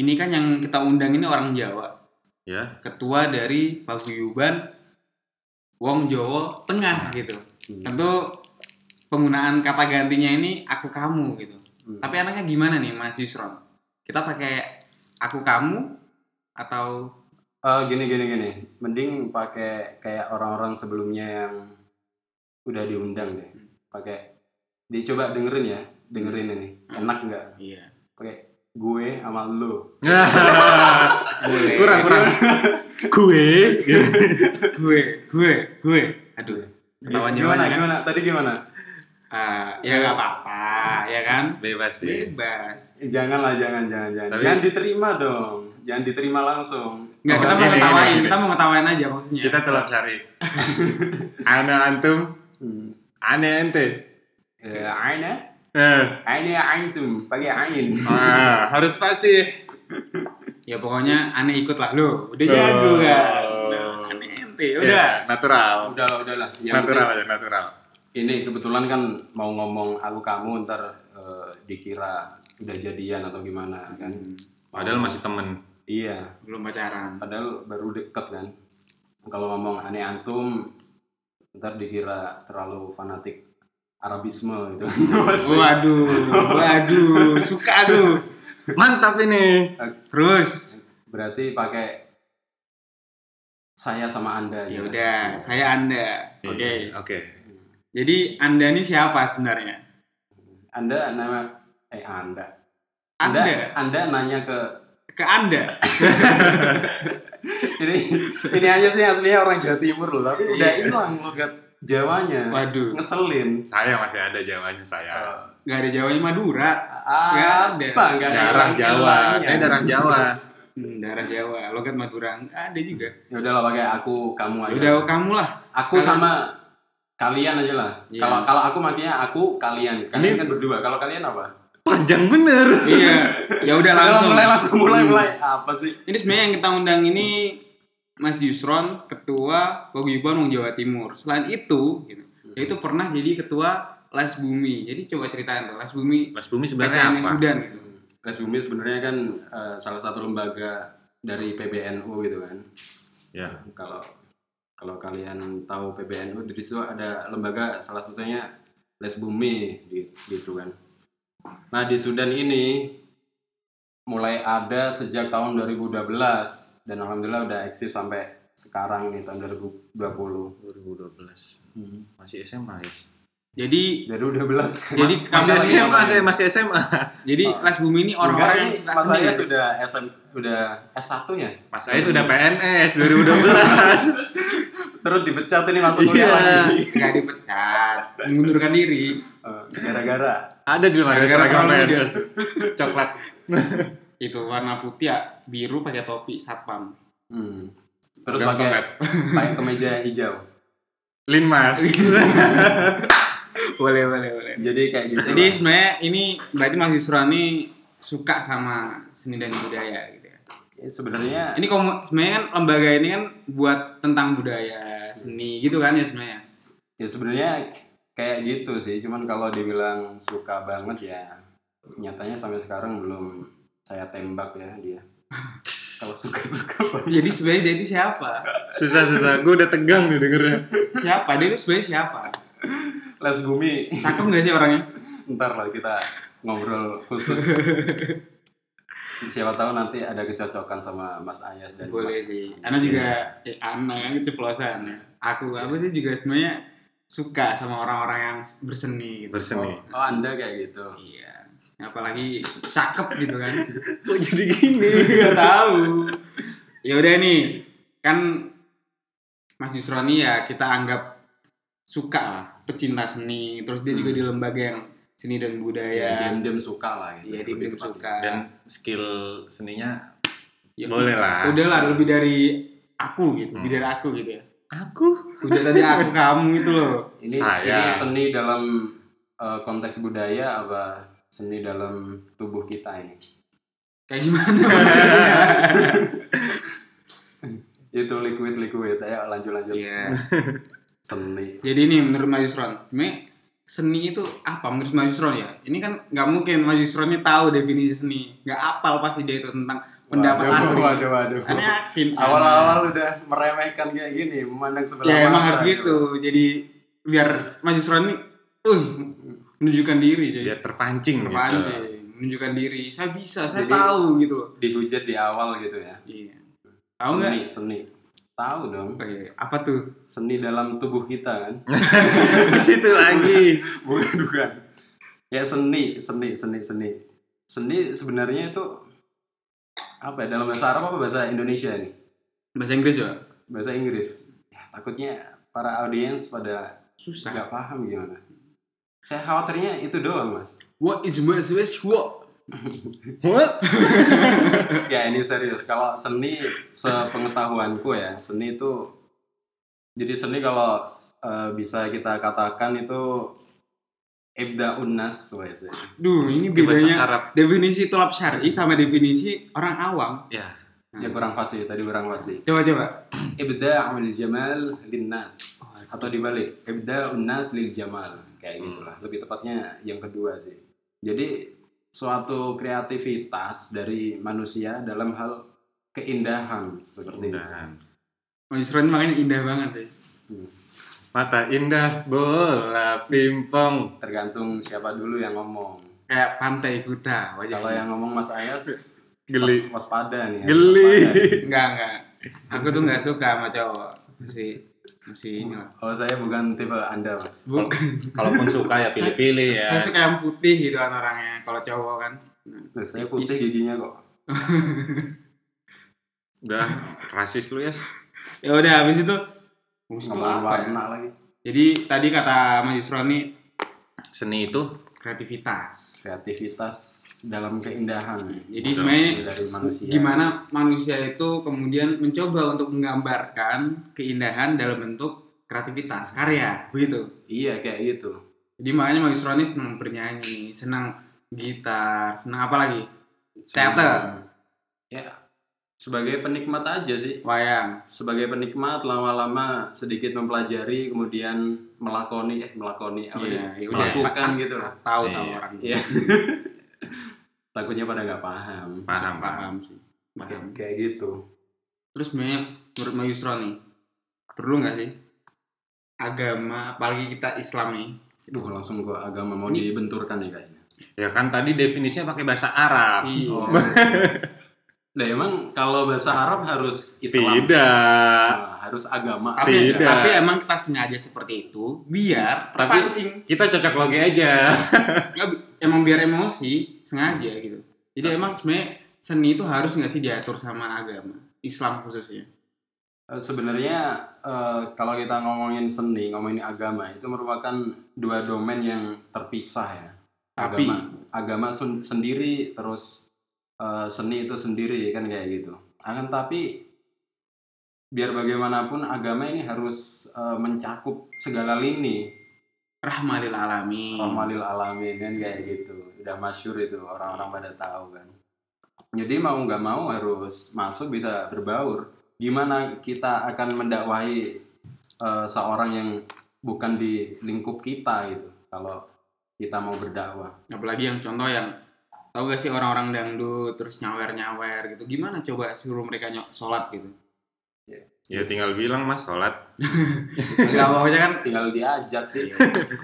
ini kan yang kita undang ini orang Jawa. Ya. Ketua dari paguyuban Wong Jawa Tengah gitu. Hmm. Tentu penggunaan kata gantinya ini aku kamu gitu. Hmm. Tapi anaknya gimana nih Mas Yusron? Kita pakai aku kamu atau Eh, gini gini gini, mending pakai kayak orang-orang sebelumnya yang udah diundang deh. Pakai dicoba dengerin ya, dengerin ini. Enak nggak? iya. Pakai gue sama lu. Kurang kurang. Gue. gue, gue, gue. Aduh. Ketahuan Iya, gimana? Jawanya kan? Gimana? Tadi gimana? Ah, ya nggak apa-apa, ya kan? Bebas sih. Bebas. Eh, Jangan lah, jangan, jangan, jangan. Tapi- Jangan diterima dong. Jangan diterima langsung. Nggak, Oh, kita mau gini, ngetawain, gini, kita gini. mau ngetawain aja maksudnya. Kita telah cari. Ana antum, Hmm. ane ente. Ya, aina, Eh, aina antum, pakai ain. ah, harus fasih. Ya pokoknya aneh ikut lah lo. Udah Oh. jago kan. Nah, aneh ente, Ya, udah. natural. Udah lah, udah lah. Yang Natural aja, natural. Ini kebetulan kan mau ngomong aku kamu ntar eh, dikira udah jadian atau gimana kan? Padahal masih temen. Iya, Belum pacaran. padahal baru deket kan. Kalau ngomong aneh antum ntar dikira terlalu fanatik Arabisme gitu. Waduh, waduh, suka tuh. Mantap ini. Terus, Berarti pakai saya sama anda. ya gitu. udah, saya Anda. Oke. Oke. Jadi Anda ini siapa sebenarnya? Anda nama eh anda. Anda, Anda anda nanya ke ke Anda. ini ini aja sih aslinya orang Jawa Timur loh, tapi udah Iya. hilang logat Jawanya. Waduh, Ngeselin. Saya masih ada Jawanya saya. nggak ada Jawanya Madura. Ah, Nggak ada. apa? Nggak ada Darah Jawa. Saya darah Jawa. Hmm, darah Jawa, logat Madura nggak ada juga. Ya udahlah pakai aku kamu aja. Udah kamu lah. aku sama kalian aja lah. Iya. Kalau kalau aku makanya aku kalian. Kalian Ini- kan berdua. Kalau kalian apa? Panjang bener. iya. Ya udah langsung. mulai langsung mulai Hmm. mulai apa sih? Ini sebenarnya yang kita undang ini Mas Yusron, ketua Paguyuban Wong Jawa Timur. Selain itu, gitu, dia itu pernah jadi ketua Les Bumi. Jadi coba ceritain tuh, Les Bumi Mas Bumi sebenarnya yang apa? Sudan gitu. Gas Bumi sebenarnya kan eh, salah satu lembaga dari PBNU gitu kan. Ya. Kalau kalau kalian tahu PBNU di situ ada lembaga salah satunya Les Bumi di- gitu kan. Nah di Sudan ini mulai ada sejak tahun 2012 dan alhamdulillah udah eksis sampai sekarang nih tahun 2020. 2012. Hmm. Masih SMA ya. Jadi Dari 2012 kan. jadi Masih SMA, saya masih SMA. jadi Oh. Les Bumi ini orang-orang yang suka mas saya sudah SM udah S1-nya. Mas saya sudah PNS 2012. Terus dipecat ini masuk kuliah Iya. lagi. Nggak dipecat, mengundurkan diri. Eh, Gara-gara Ada di lemari Gara-gara seragam PNS. Coklat. Itu warna putih ya, biru pakai topi satpam. hmm. terus pakai pakai kemeja hijau. Linmas. boleh, boleh, boleh. Jadi kayak gitu. Jadi lah. sebenarnya ini berarti Mas ini suka sama seni dan budaya gitu ya. Ya, sebenarnya Ini komu- sebenarnya kan lembaga ini kan buat tentang budaya, seni gitu kan ya sebenarnya. ya sebenarnya kayak gitu sih. Cuman kalau dibilang suka banget ya nyatanya sampai sekarang belum saya tembak ya dia. kalau suka. Jadi sebenarnya dia itu siapa? Susah susah. Gue udah tegang nih dengernya. Siapa? Dia itu sebenarnya siapa? Les Bumi Cakep gak sih orangnya? ntar lah kita ngobrol khusus. Siapa tahu nanti ada kecocokan sama Mas Ayas dan Boleh Mas sih. Ana juga, eh, Ana kan keceplosan ya. Aku, aku sih juga sebenarnya suka sama orang-orang yang berseni gitu. Berseni. Oh, Anda kayak gitu. Iya. Apalagi cakep gitu kan. Kok jadi gini? Gak tahu. Ya udah nih, kan Mas Yusroni ya kita anggap suka lah, pecinta seni. Terus dia juga Hmm. di lembaga yang seni dan Ya, budaya. diam-diam suka lah gitu. Iya, dia Lebih dia suka. Dan skill seninya Ya, boleh lah. Udah lah, lebih dari aku gitu, lebih Hmm. dari aku gitu ya. Aku. Udah tadi aku kamu itu loh. Ini, Saya. ini seni dalam eh, konteks budaya apa seni dalam tubuh kita ini? Kayak gimana? Itu liquid liquid. Ayo lanjut lanjut. Iya. Seni. Jadi ini menurut Mas Yusron, ini seni itu apa menurut Mas Yusron ya? Ini kan nggak mungkin Mas Yusron ini tahu definisi seni. Nggak apal pasti dia itu tentang pendapat waduh, ahli. waduh, waduh. Kan yakin. Awal-awal udah meremehkan kayak gini, memandang sebelah Ya emang mata, harus gitu. Jadi biar Mas Yusron ini uh menunjukkan diri jadi Biar terpancing, gitu. terpancing, menunjukkan diri. Saya bisa, saya Jadi- tahu gitu loh. Dihujat di awal gitu ya. Iya. Tahu nggak? Seni, seni. Tahu dong. Oke, apa tuh? Seni dalam tubuh kita kan. Di situ lagi. bukan, bukan. Ya seni, seni, seni, seni. Seni sebenarnya itu apa ya dalam bahasa Arab apa bahasa Indonesia nih? Bahasa Inggris ya? Bahasa Inggris. Ya, takutnya para audiens pada Susah. nggak paham gimana. Saya khawatirnya itu doang mas. What is my Swiss what? What? ya ini serius. Kalau seni sepengetahuanku ya, seni itu jadi seni kalau eh, bisa kita katakan itu ibda unnas wes. Duh, ini bedanya Arab. definisi tulap syar'i sama definisi orang awam. Ya. Ya kurang fasih tadi kurang fasih. Coba coba. Ibda'ul jamal linnas atau dibalik ibda'un nas lil jamal kayak Hmm. gitulah. Lebih tepatnya yang kedua sih. Jadi suatu kreativitas dari manusia dalam hal keindahan seperti itu. Indahan. Mas Yusron makanya indah banget ya. Hmm. Mata indah bola pimpong. Tergantung siapa dulu yang ngomong. Kayak pantai kuta. Kalau yang ngomong Mas Ayas Geli. was- waspada nih. ya, Geli. waspada. Enggak, enggak. Aku tuh enggak suka sama cowok. Masih masih ini lah. Oh saya bukan tipe Anda Mas. Bukan. Kalaupun suka ya pilih-pilih ya. Saya suka yang putih gitu kan orangnya. Kalau cowok kan. Nah, saya putih giginya kok. Udah rasis lu ya. Ya udah habis itu Ngomong apa ya? warna lagi. Jadi tadi kata Mas Yusron nih Seni itu kreativitas. Kreativitas dalam keindahan. Jadi Betul. sebenarnya dari manusia. gimana manusia itu kemudian mencoba untuk menggambarkan keindahan dalam bentuk kreativitas karya begitu Iya kayak gitu. jadi makanya Mas Yusron ini senang bernyanyi senang gitar senang apa lagi Teater. Ya, sebagai penikmat aja sih. wayang Sebagai penikmat lama-lama sedikit mempelajari kemudian melakoni eh melakoni apa Iya, ya? ya. Melakukan gitu lah. tahu tahu Iya. orang Iya. Takutnya pada nggak paham. paham paham. paham sih paham Kayak, kayak gitu. terus sebenarnya menurut Mas Yusron nih perlu nggak sih agama apalagi kita Islam nih Duh, langsung ke agama mau Ini- dibenturkan ya kayaknya. Ya kan tadi definisinya pakai bahasa Arab. iya Oh. Nah, emang kalau bahasa Arab harus Islam. Tidak. Nah, harus agama. tapi, Tidak. tapi emang kita sengaja seperti itu biar Tapi- terpancing Kita cocok logi aja. Nggak, emang biar emosi sengaja gitu jadi emang sebenarnya seni itu harus nggak sih diatur sama agama Islam khususnya Eh, Sebenarnya eh, kalau kita ngomongin seni, ngomongin agama itu merupakan dua domain yang terpisah ya. tapi Agama, agama sen- sendiri terus eh, seni itu sendiri kan kayak gitu. Akan tapi biar bagaimanapun agama ini harus eh, mencakup segala lini. rahmatil alamin Rahmalil alamin kan kayak gitu. Udah masyur itu orang-orang pada tahu kan. Jadi mau nggak mau harus masuk bisa berbaur. Gimana kita akan mendakwahi eh, seorang yang bukan di lingkup kita gitu. Kalau kita mau berdakwah. apalagi yang contoh yang tahu gak sih orang-orang dangdut terus nyawer nyawer gitu gimana coba suruh mereka nyok sholat gitu Ya tinggal bilang mas sholat. nggak pokoknya kan Tinggal diajak sih.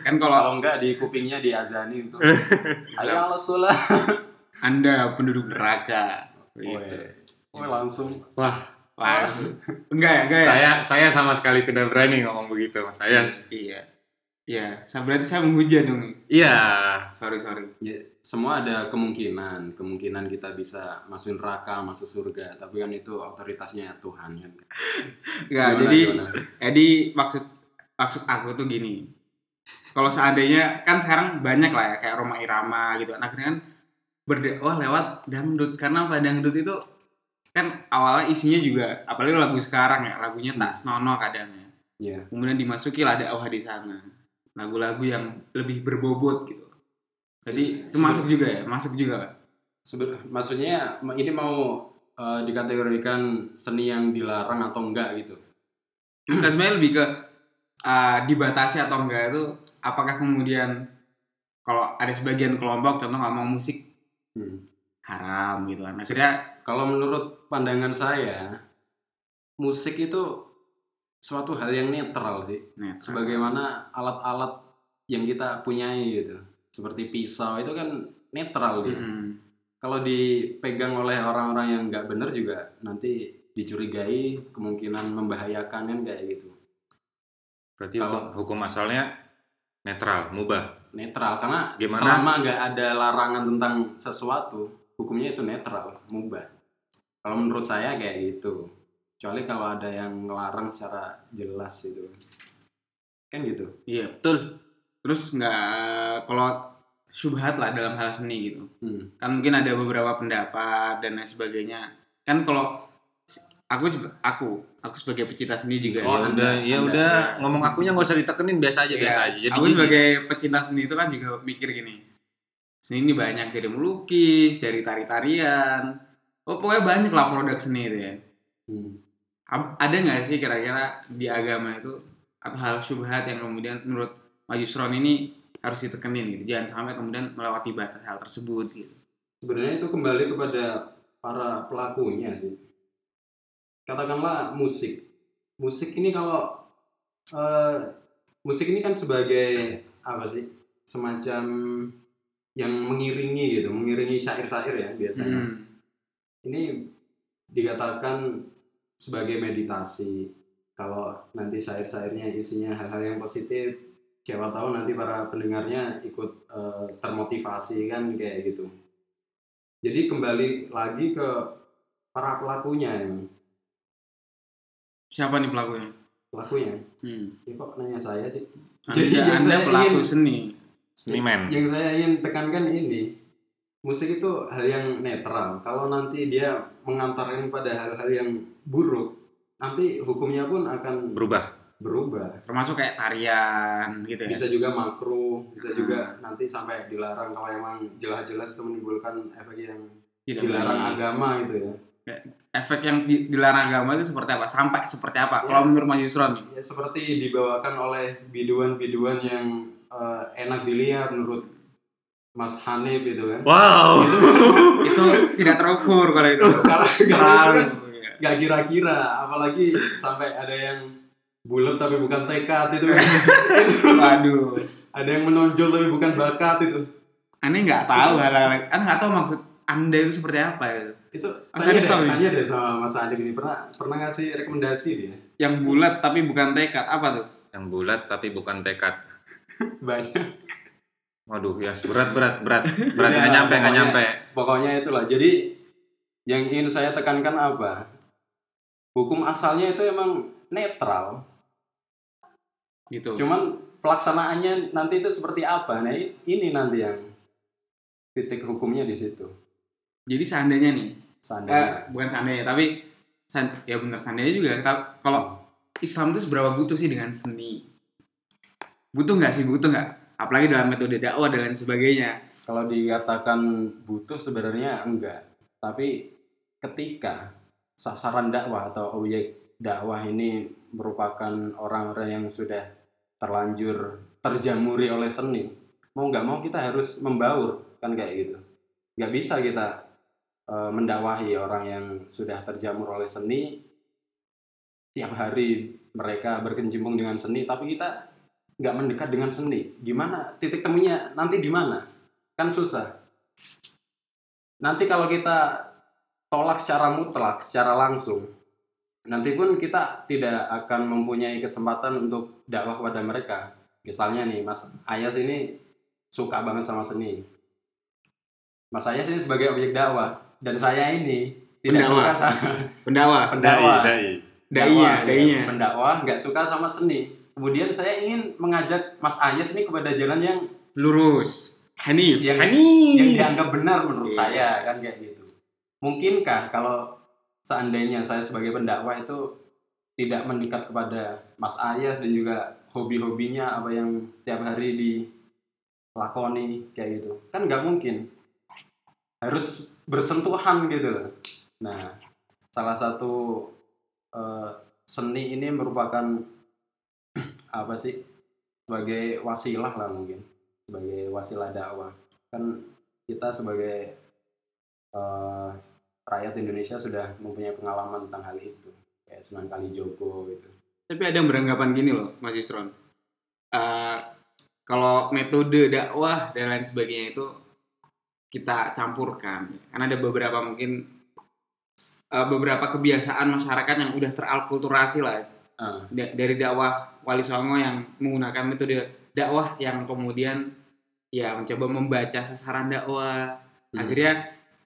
kan kalau Kalau enggak di kupingnya diazani itu. Ayo Allah sholat. anda penduduk neraka gitu. Woi, Woi, langsung. Wah, Langsung. enggak ya enggak ya saya saya sama sekali tidak berani ngomong begitu mas. Saya iya iya saya berarti saya menghujat dong iya. sorry sorry Ya, semua ada kemungkinan. Kemungkinan kita bisa masuk neraka, masuk surga. Tapi kan itu otoritasnya Tuhan kan. enggak jadi gimana? jadi maksud maksud aku tuh gini kalau seandainya kan sekarang banyak lah ya kayak Roma Irama gitu akhirnya kan berdakwah lewat dangdut karena apa dangdut itu kan awalnya isinya juga apalagi lagu sekarang ya lagunya tak senono kadangnya Iya. kemudian dimasuki lah dakwah di sana lagu-lagu yang lebih berbobot gitu jadi itu masuk juga ya masuk juga maksudnya ma- ini mau eh, dikategorikan seni yang dilarang atau enggak gitu. Enggak sebenarnya lebih ke uh, dibatasi atau enggak itu apakah kemudian kalau ada sebagian kelompok contoh ngomong musik Hmm. haram gitu kan akhirnya Kalau menurut pandangan saya, musik itu suatu hal yang netral sih. netral. Sebagaimana alat-alat yang kita punyai gitu. Seperti pisau itu kan netral dia. Mm-mm. Kalau dipegang oleh orang-orang yang nggak benar juga nanti dicurigai kemungkinan membahayakan kan kayak gitu. Berarti Kalau- hukum, hukum asalnya netral, mubah. Netral karena Gimana? selama nggak ada larangan tentang sesuatu, hukumnya itu netral, mubah. Kalau menurut saya kayak gitu. Kecuali kalau ada yang ngelarang secara jelas itu. Kan gitu. iya betul terus nggak kalau subhat lah dalam hal seni gitu Hmm. kan mungkin ada beberapa pendapat dan lain sebagainya kan kalau aku aku aku sebagai pecinta seni juga Oh, ya, udah, ya Anda- udah ya. ngomong akunya nggak usah ditekenin biasa aja, Iya, biasa aja. Jadi aku sebagai pecinta seni itu kan juga mikir gini seni ini banyak dari melukis dari tari-tarian oh pokoknya banyak lah produk seni itu ya Hmm. Ada nggak sih kira-kira di agama itu atau hal syubhat yang kemudian menurut Majusron ini harus ditekenin gitu jangan sampai kemudian melewati batas hal tersebut gitu Sebenarnya itu kembali kepada para pelakunya sih. Katakanlah musik. Musik ini kalau eh, musik ini kan sebagai apa sih? Semacam yang mengiringi gitu, mengiringi syair-syair ya biasanya. Hmm. Ini dikatakan sebagai meditasi. Kalau nanti syair-syairnya isinya hal-hal yang positif, siapa tahu nanti para pendengarnya ikut eh, termotivasi kan kayak gitu. Jadi kembali lagi ke para pelakunya ya. siapa nih pelakunya Pelakunya. hmm. Ya kok nanya saya sih? anda, Jadi yang anda saya pelaku ingin- seni Seniman. Yang saya ingin tekankan ini, musik itu hal yang netral. Kalau nanti dia mengantarkan pada hal-hal yang buruk, nanti hukumnya pun akan Berubah. berubah. termasuk kayak tarian gitu ya Bisa juga makruh, bisa Hmm. juga nanti sampai dilarang kalau emang jelas-jelas itu menimbulkan efek yang Tidak dilarang baik. agama gitu ya. efek yang di- dilarang agama itu seperti apa sampai seperti apa Ya. kalau menurut Majusron nih Ya seperti dibawakan oleh biduan-biduan yang eh, enak dilihat menurut Mas Hanif gitu kan. Wow. itu tidak terukur kalau itu Kalau terlalu nggak kira-kira, apalagi sampai ada yang bulat tapi bukan tekad itu. waduh ada yang menonjol tapi bukan bakat itu. aneh nggak tahu hal-hal aneh nggak tahu maksud anda itu seperti apa ya Itu Mas tanya Hanif deh, tahu ya? tanya deh sama Mas Hanif ini pernah pernah ngasih rekomendasi dia. yang bulat tapi bukan tekad apa tuh Yang bulat tapi bukan tekad. Banyak. Waduh, ya berat berat berat berat Ya, nggak nyampe nggak nyampe. Pokoknya itulah. Jadi yang ingin saya tekankan apa? Hukum asalnya itu emang netral. gitu Cuman pelaksanaannya nanti itu seperti apa? Nah, ini nanti yang titik hukumnya di situ. jadi seandainya nih eh, Seandainya. bukan seandainya tapi san- ya bener seandainya juga ta- kalau Islam itu seberapa butuh sih dengan seni butuh nggak sih butuh nggak apalagi dalam metode dakwah dan lain sebagainya Kalau dikatakan butuh sebenarnya enggak. Tapi ketika sasaran dakwah atau objek dakwah ini merupakan orang-orang yang sudah terlanjur terjamuri oleh seni, mau nggak mau kita harus membaur kan kayak gitu. Nggak bisa kita eh, mendakwahi orang yang sudah terjamur oleh seni tiap hari mereka berkecimpung dengan seni, tapi kita nggak mendekat dengan seni. Gimana titik temunya nanti di mana? kan susah. Nanti kalau kita tolak secara mutlak, secara langsung, nanti pun kita tidak akan mempunyai kesempatan untuk dakwah kepada mereka. Misalnya nih, Mas Ayas ini suka banget sama seni. Mas Ayas ini sebagai objek dakwah, dan saya ini tidak Pendakwah. suka sama pendakwah pendakwah. Dai, dai. dainya Dakwah, dainya ya, pendakwah nggak suka sama seni. Kemudian saya ingin mengajak Mas Ayas ini kepada jalan yang lurus Hanif yang Hani. yang dianggap benar menurut Iya. saya kan kayak gitu. Mungkinkah kalau seandainya saya sebagai pendakwah itu tidak mendekat kepada Mas Ayas dan juga hobi-hobinya apa yang setiap hari dilakoni kayak gitu kan nggak mungkin harus bersentuhan gitu loh. Nah salah satu eh, seni ini merupakan apa sih sebagai wasilah lah mungkin sebagai wasilah dakwah kan kita sebagai eh, rakyat Indonesia sudah mempunyai pengalaman tentang hal itu kayak Sunan Kalijogo gitu Tapi ada yang beranggapan gini loh, Mas Yusron. Eh, kalau metode dakwah dan lain sebagainya itu kita campurkan. Karena ada beberapa mungkin eh, beberapa kebiasaan masyarakat yang udah teralkulturasi lah Da- dari dakwah Wali Songo yang menggunakan metode dakwah yang kemudian ya mencoba membaca sasaran dakwah. hmm. Akhirnya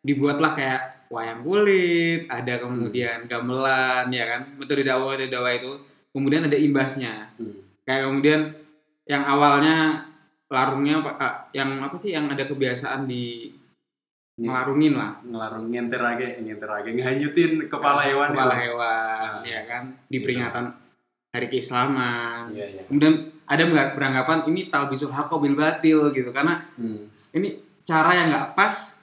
dibuatlah kayak wayang kulit, ada kemudian gamelan ya kan. Metode dakwah metode dakwah itu kemudian ada imbasnya. Hmm. Kayak kemudian yang awalnya larungnya ah, yang apa sih yang ada kebiasaan di Ini ngelarungin lah ngelarang ngenter aja ngenter aja ngehanyutin kepala hewan kepala hewan Ah. ya kan di peringatan hari keislaman. Iya iya. Kemudian ada ber- beranggapan ini talbisul haqqa bil batil gitu. Karena Hmm. ini cara yang nggak pas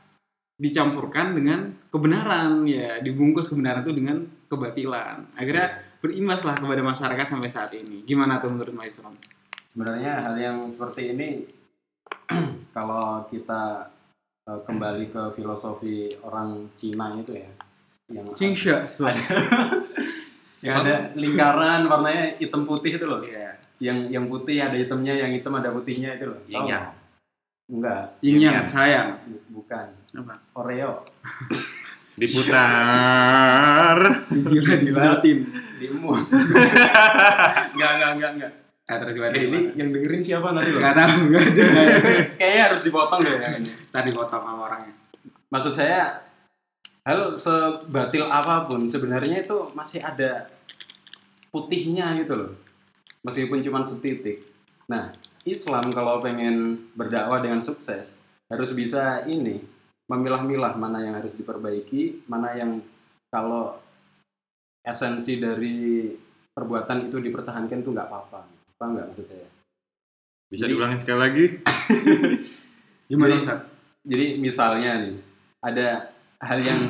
dicampurkan dengan kebenaran ya. Dibungkus kebenaran itu dengan kebatilan. Akhirnya berimbaslah kepada masyarakat sampai saat ini. Gimana tuh menurut Mas Islam? Sebenarnya hal yang seperti ini kalau kita eh, kembali ke filosofi orang Cina itu ya yang Singsha yang ada lingkaran warnanya hitam putih itu loh. Ya yang yang putih ada hitamnya yang hitam ada putihnya itu loh. Tahu? yang. enggak. Yang yang. sayang. Bu- bukan. Apa? Oreo. Diputar. gila dilatin dimu enggak enggak enggak enggak. Eh terus gimana? Ini yang dengerin siapa nanti loh? Nggak tahu nggak ada. Kayaknya harus dipotong deh yang ini. Tadi potong sama orangnya. Maksud saya hal sebatil apa pun sebenarnya itu masih ada putihnya gitu loh. Meskipun cuma setitik. Nah Islam kalau pengen berdakwah dengan sukses harus bisa ini memilah-milah mana yang harus diperbaiki mana yang kalau esensi dari perbuatan itu dipertahankan itu nggak apa-apa. Apa nggak maksud saya? Bisa Jadi- diulangin sekali lagi? gimana Jadi- jadi misalnya nih ada hal yang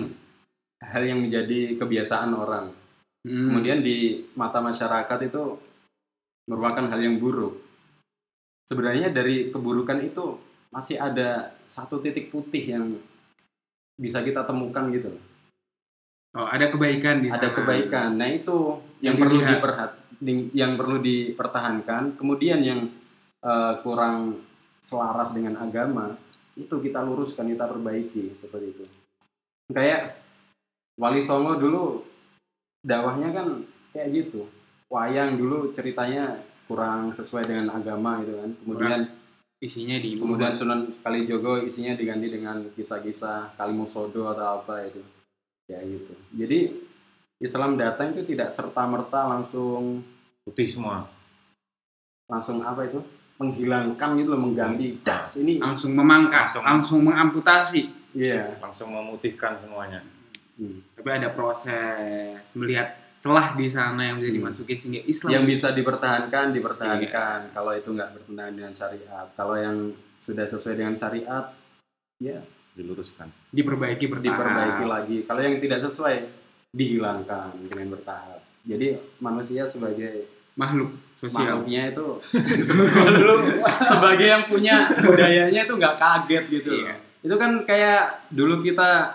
hal yang menjadi kebiasaan orang. Hmm. kemudian di mata masyarakat itu merupakan hal yang buruk. Sebenarnya dari keburukan itu masih ada satu titik putih yang bisa kita temukan gitu. Oh ada kebaikan di ada kebaikan. Nah itu Yang yang, perlu diperhat di- yang perlu dipertahankan. Kemudian yang eh, kurang selaras dengan agama itu kita luruskan kita perbaiki seperti itu. Kayak Wali Songo dulu dakwahnya kan kayak gitu. Wayang dulu ceritanya kurang sesuai dengan agama gitu kan. Kemudian isinya di kemudian Sunan Kalijogo isinya diganti dengan kisah-kisah Kalimusodo atau apa itu. Ya gitu. Jadi Islam datang itu tidak serta merta langsung Putih semua. langsung apa itu? Menghilangkan gitu loh mengganti. Das ini langsung memangkas Langsung. langsung mengamputasi. Iya. Langsung memutihkan semuanya. Hmm. tapi ada proses melihat celah di sana yang bisa Hmm. dimasuki sehingga Islam yang bisa dipertahankan dipertahankan kalau itu nggak bertentangan dengan syariat kalau yang sudah sesuai dengan syariat ya Diluruskan. diperbaiki bertahap diperbaiki lagi kalau yang tidak sesuai dihilangkan dengan bertahap jadi manusia sebagai makhluk sosial makhluknya itu lu sebagai yang punya budayanya itu nggak kaget gitu. Iya. itu kan kayak dulu kita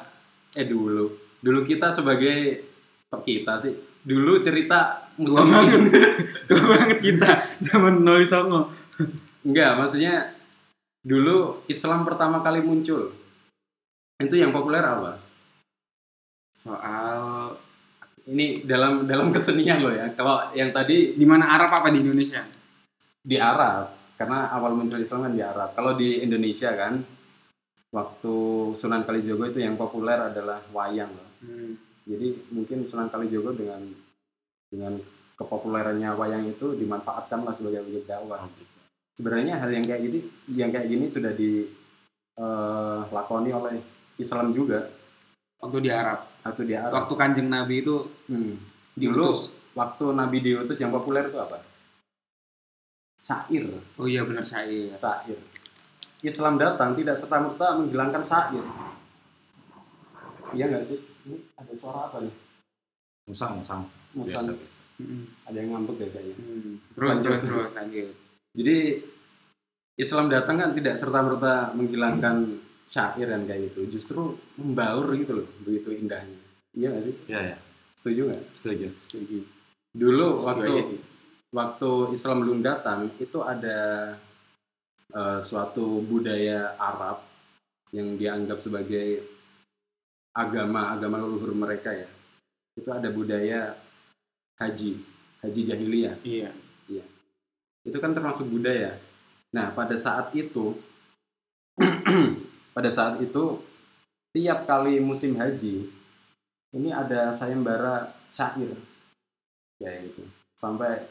eh dulu dulu kita sebagai kita sih dulu cerita Tua musim banget. Tua banget kita zaman Noli Songo. enggak maksudnya dulu Islam pertama kali muncul itu yang populer apa Soal ini dalam dalam kesenian loh ya kalau yang tadi di mana Arab apa di Indonesia? di Arab karena awal muncul Islam kan di Arab. Kalau di Indonesia kan waktu Sunan Kalijogo itu yang populer adalah wayang. Hmm. Jadi mungkin Sunan Kalijogo dengan dengan kepopulerannya wayang itu dimanfaatkanlah sebagai wujud dakwah. Sebenarnya hal yang kayak gini yang kayak gini sudah dilakoni oleh Islam juga Waktu di Arab. atau di Arab. Waktu kanjeng Nabi itu Hmm. Dulu waktu Nabi diutus yang populer itu apa? Syair. Oh iya benar saya. syair. Islam datang tidak serta merta menghilangkan syair. Iya nggak sih? Ini ada suara apa nih? Musang, musang. Musan. Biasa, biasa. Hmm. Ada yang ngambek deh kayaknya. Hmm. Terus Lanjut. terus terus lanjut. Jadi Islam datang kan tidak serta merta menghilangkan syair kan kayak gitu, justru membaur gitu loh, begitu indahnya. Iya nggak sih? Iya, ya. Setuju nggak? Setuju. Setuju. Dulu waktu aja sih. waktu Islam belum datang itu ada eh, suatu budaya Arab yang dianggap sebagai agama agama leluhur mereka ya. Itu ada budaya haji, haji jahiliyah. Iya. Itu kan termasuk budaya. Nah, pada saat itu pada saat itu tiap kali musim haji ini ada sayembara syair kayak gitu. Sampai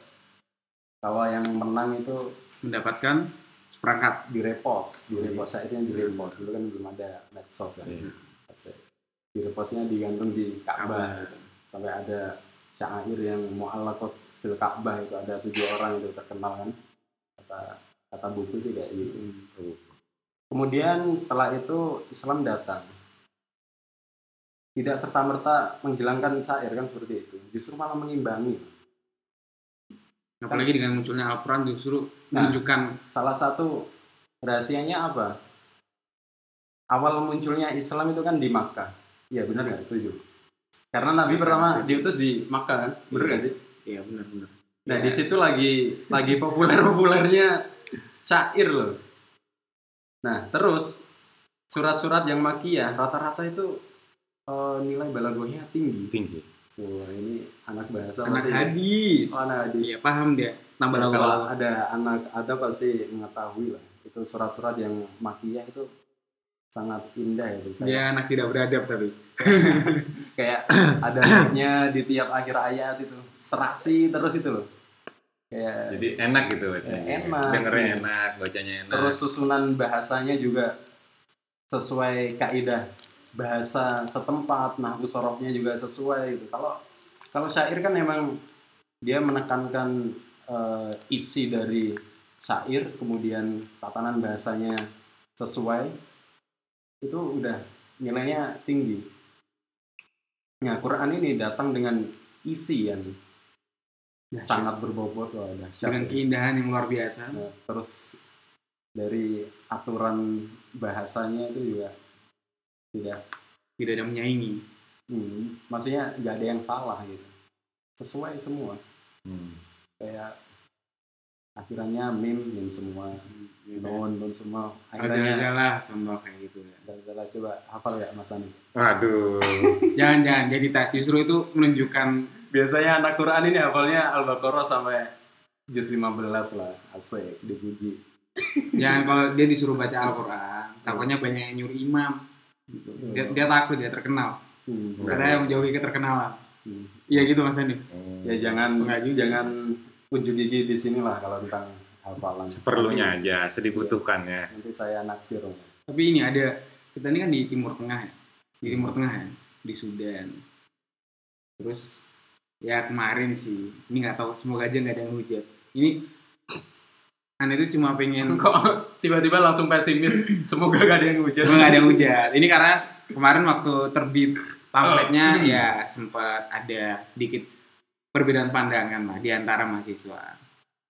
kalau yang menang itu Mendapatkan seperangkat di repost, di repost syairnya di repost. Dulu kan belum ada medsos ya. Iya. Asik. Di repostnya digantung di Ka'bah. Gitu. Sampai ada syair yang mu'allaqat fil Ka'bah itu ada tujuh orang itu terkenal kan. Kata kata buku sih kayak gitu. Kemudian setelah itu Islam datang. Tidak serta merta menghilangkan syair kan seperti itu. Justru malah mengimbangi. apalagi dengan munculnya Al-Quran justru Nah. menunjukkan Salah satu rahasianya apa? Awal munculnya Islam itu kan di Makkah. Iya benar nggak setuju? Karena Nabi pertama setuju. diutus di Makkah kan, benar nggak sih? iya benar-benar Nah Ya. di situ lagi lagi populer populernya syair loh. Nah terus surat-surat yang makiyah rata-rata itu eh, nilai balagohnya tinggi. Tinggi. Wah ini anak bahasa anak masih- hadis Oh, anak hadis. iya paham dia tambah Ya, lagu kalau ada anak ada pasti mengetahui lah itu surat-surat yang makiyah itu sangat indah ya Kayak- dia anak tidak beradab tapi kayak ada ayatnya di tiap akhir ayat itu serasi terus itu loh kayak Jadi enak gitu bacanya. Ya, enak. Dengernya Iya. enak, bacanya enak. terus susunan bahasanya juga sesuai kaidah bahasa setempat nah sorofnya juga sesuai gitu kalau kalau syair kan memang dia menekankan eh, isi dari syair kemudian tatanan bahasanya sesuai itu udah nilainya tinggi. Nah Quran ini datang dengan isi yang sangat berbobot wah dahsyat. Dengan ya. keindahan yang luar biasa. Nah, terus dari aturan bahasanya itu juga tidak tidak ada menyaingi. Hmm, maksudnya nggak ada yang salah gitu. Sesuai semua. Hmm. kayak akhirannya mim mim semua. Non non semua akhirnya akhirnya lah contoh kayak gitu. ya salah coba hafal ya mas Ani Waduh. jangan jangan jadi tes justru itu menunjukkan biasanya anak Quran ini hafalnya al-baqarah sampai juz 15 lah asik dipuji jangan kalau dia disuruh baca Al-Quran takutnya banyak yang nyuruh imam gitu. dia, dia takut dia terkenal Hmm, karena yang menjauhi keterkenalan hmm. iya gitu mas Andi Hmm. ya jangan Enggak juga. jangan ujung gigi di sini lah kalau tentang hafalan Seperlunya aja, sedibutuhkannya. nanti saya naksir tapi ini ada kita ini kan di Timur Tengah ya. Di Timur Tengah ya di Sudan. Terus ya kemarin sih ini nggak tahu semoga aja nggak ada yang hujat. Ini Anda itu cuma pengen kok tiba-tiba langsung pesimis semoga gak ada yang hujan cuma nggak ada yang hujat. Ini karena kemarin waktu terbit pamfletnya Oh. ya sempat ada sedikit perbedaan pandangan lah di antara mahasiswa.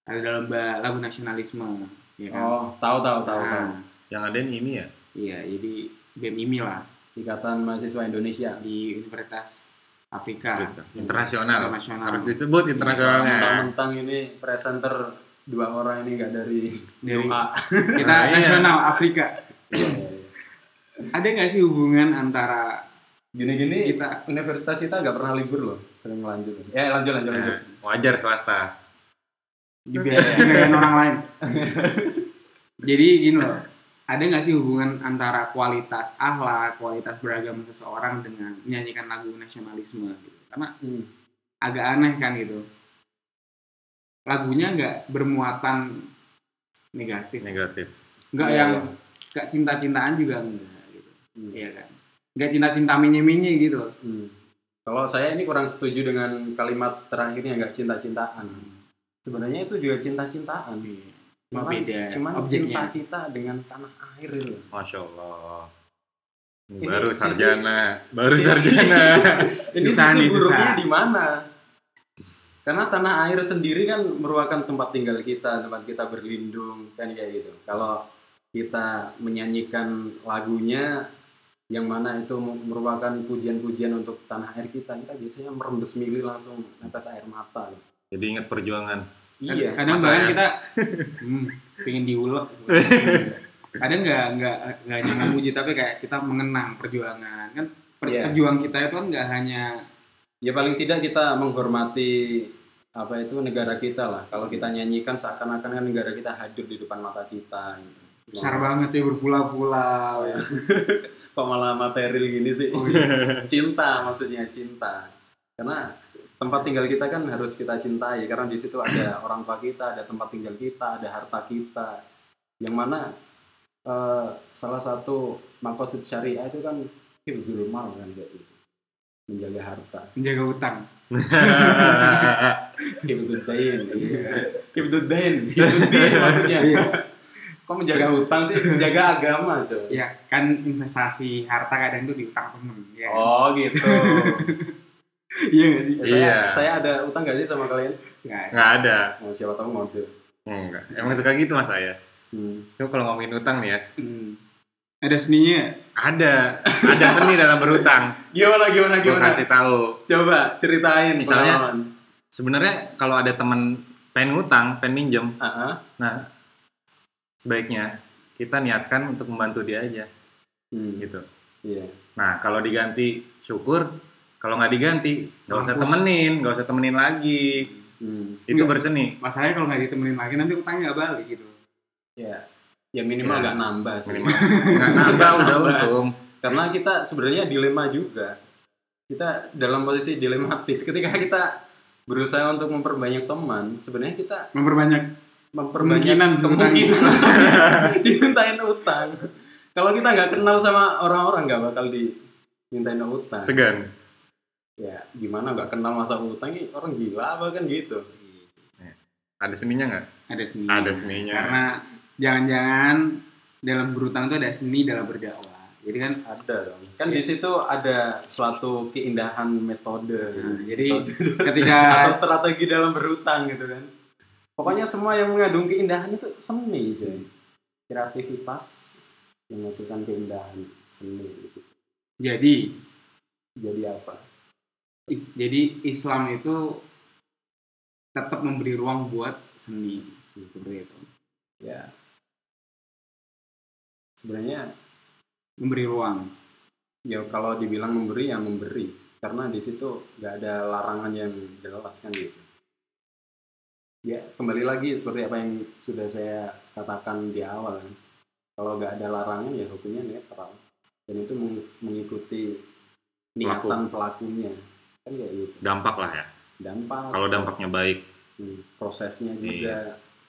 Ada lomba lagu nasionalisme ya kan? Oh tahu tahu tahu tahu. Nah, Yang ada ini ya. Iya jadi BEM IMI lah ikatan mahasiswa Indonesia di Universitas Afrika, Afrika. Internasional. Internasional. Harus disebut internasionalnya. mentang-mentang ini presenter dua orang ini gak dari Dari- UA. kita Nah, iya. nasional Afrika Iya, iya, iya. ada nggak sih hubungan antara gini-gini kita universitas kita gak pernah libur loh sering lanjut ya lanjut lanjut lanjut Nah, wajar swasta. dibiayain orang lain jadi gini loh ada nggak sih hubungan antara kualitas akhlak kualitas beragama seseorang dengan menyanyikan lagu nasionalisme gitu karena Hmm. agak aneh kan gitu lagunya nggak bermuatan negatif Negatif. nggak Iya, yang iya. nggak cinta-cintaan juga enggak gitu Hmm. iya kan nggak cinta-cinta minye-minye gitu Hmm. Kalau saya ini kurang setuju dengan kalimat terakhirnya nggak cinta-cintaan. Sebenarnya itu juga cinta-cintaan. Iya. Cuma Cuman, beda cuman cinta objeknya kita dengan tanah air itu. Masya Allah. Ini baru sisi- sarjana. Baru sisi- sarjana. Ini Susah sisi nih, susah. di mana? Karena tanah air sendiri kan merupakan tempat tinggal kita, tempat kita berlindung, kan kayak gitu. Kalau kita menyanyikan lagunya yang mana itu merupakan pujian-pujian untuk tanah air kita, kita biasanya merembes mili langsung atas air mata. Jadi ingat perjuangan. Iya. kadang bahkan kita hmm, pengen diulek kadang nggak nggak nggak hanya memuji tapi kayak kita mengenang perjuangan kan per- Iya. perjuangan kita itu kan nggak hanya Ya paling tidak kita menghormati apa itu negara kita lah. Kalau kita nyanyikan seakan-akan kan negara kita hadir di depan mata kita. gitu. besar banget ya berpulau-pulau ya. Kok malah material gini sih? Oh, iya. cinta maksudnya cinta. Karena tempat tinggal kita kan harus kita cintai karena di situ ada orang tua kita, ada tempat tinggal kita, ada harta kita. Yang mana eh, salah satu makosid syariah itu kan hifzul mal kan gitu. Menjaga harta. menjaga utang Hibdud Dain. Hibdud Dain. Maksudnya. Iya. Kok menjaga hutang sih? Menjaga agama, coy. ya kan investasi harta kadang tuh diutang temen ya kan? Oh, gitu. iya nggak sih Ya, saya, Iya. saya ada utang gak sih sama kalian? nggak Nggak ada. Oh, siapa tahu ngode. Enggak. Emang suka gitu Mas Ayas. Hmm. Coba kalau ngomongin utang nih ya, Hmm. ada seninya ada ada seni dalam berutang. Gimana, gimana, Gue gimana? kasih tahu. Coba ceritain Misalnya-. Sebenarnya kalau ada teman pengen ngutang, pengen minjem, Ah, ah. nah sebaiknya kita niatkan untuk membantu dia aja Hmm. gitu. Iya. Nah kalau diganti syukur, kalau nggak diganti nggak usah temenin, nggak usah temenin lagi. Hmm. Itu berseni. masalahnya kalau nggak ditemenin lagi nanti utangnya nggak balik gitu Ya. Ya minimal Ya. nggak nambah sih. Minimal nggak nambah udah Nambah. untung. Karena kita sebenarnya dilema juga. Kita dalam posisi dilematis ketika kita berusaha untuk memperbanyak teman, sebenarnya kita memperbanyak memperbanyak Kemungkinan kemungkinan dimintain utang. Kalau kita nggak kenal sama orang-orang nggak bakal dimintain utang. Segan. Ya gimana nggak kenal masa utang ini orang gila apa kan gitu. Ada seninya nggak? ada seni Ada seninya. karena jangan-jangan dalam berutang itu ada seni dalam berdakwah jadi kan Ada dong. Kan Iya. di situ ada suatu keindahan metode. Nah, jadi Metode. ketika atau strategi dalam berhutang gitu kan. Pokoknya semua yang mengandung keindahan itu seni, cuy. Kreativitas yang menghasilkan keindahan seni di situ. jadi Jadi apa? Is- jadi Islam itu tetap memberi ruang buat seni seperti itu Ya. Sebenarnya memberi ruang ya kalau dibilang memberi ya memberi karena di situ nggak ada larangan yang jelas kan gitu. Ya kembali lagi seperti apa yang sudah saya katakan di awal kan. Kalau nggak ada larangan ya hukumnya netral dan itu meng- mengikuti niatan pelakunya kan kayak gitu. Dampak lah ya. Dampak Kalau dampaknya baik, hmm, prosesnya Iya. juga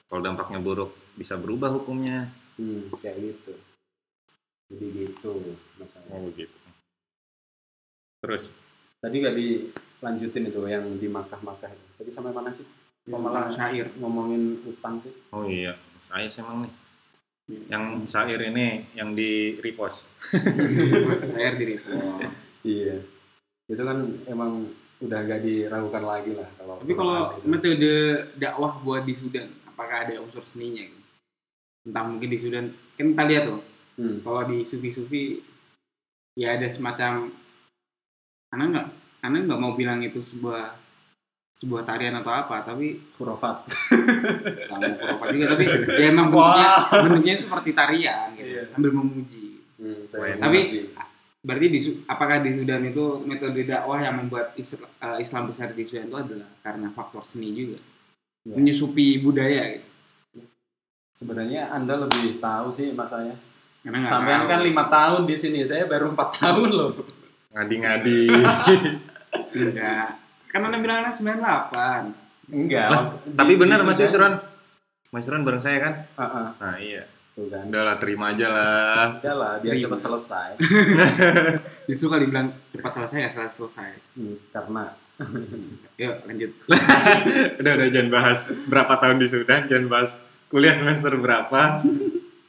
kalau dampaknya buruk bisa berubah hukumnya. hmm, kayak gitu. Jadi gitu masalahnya. Oh begitu. Terus Tadi nggak dilanjutin itu yang di Makkah-Makkah itu. Tadi sampai mana sih? Malah syair ngomongin utang sih? Oh iya, saya emang nih. Yang syair ini yang di repost. syair di repost Iya. Itu kan emang udah gak diragukan lagi lah kalau tapi kalau Quran itu. metode dakwah buat di Sudan apakah ada unsur seninya gitu? entah mungkin di Sudan kan kita lihat tuh Hmm. kalau di sufi-sufi ya ada semacam anak nggak anak nggak mau bilang itu sebuah sebuah tarian atau apa tapi Khurafat. nggak mau kurang juga tapi ya emang bentuknya bentuknya seperti tarian gitu Iya. sambil memuji Hmm, Tapi-. Berarti di apakah di Sudan itu metode dakwah yang membuat Islam, Islam besar di Sudan itu adalah karena faktor seni juga Ya. menyusupi budaya gitu sebenarnya Anda lebih tahu sih Mas Ayas. karena tahu. kan lima tahun di sini, saya baru empat tahun loh. Ngadi-ngadi. enggak kan anda bilang anak 98 Enggak. Lah, Di- Tapi benar Mas Yusron. Mas Yusron bareng saya kan? Heeh, Nah iya. Tuh kan. Udah lah terima aja lah. Udah lah, biar cepat selesai. justru kalau dibilang cepat selesai nggak selesai selesai Hmm, karena yuk lanjut Udah udah jangan bahas berapa tahun di Sudan, jangan bahas kuliah semester berapa.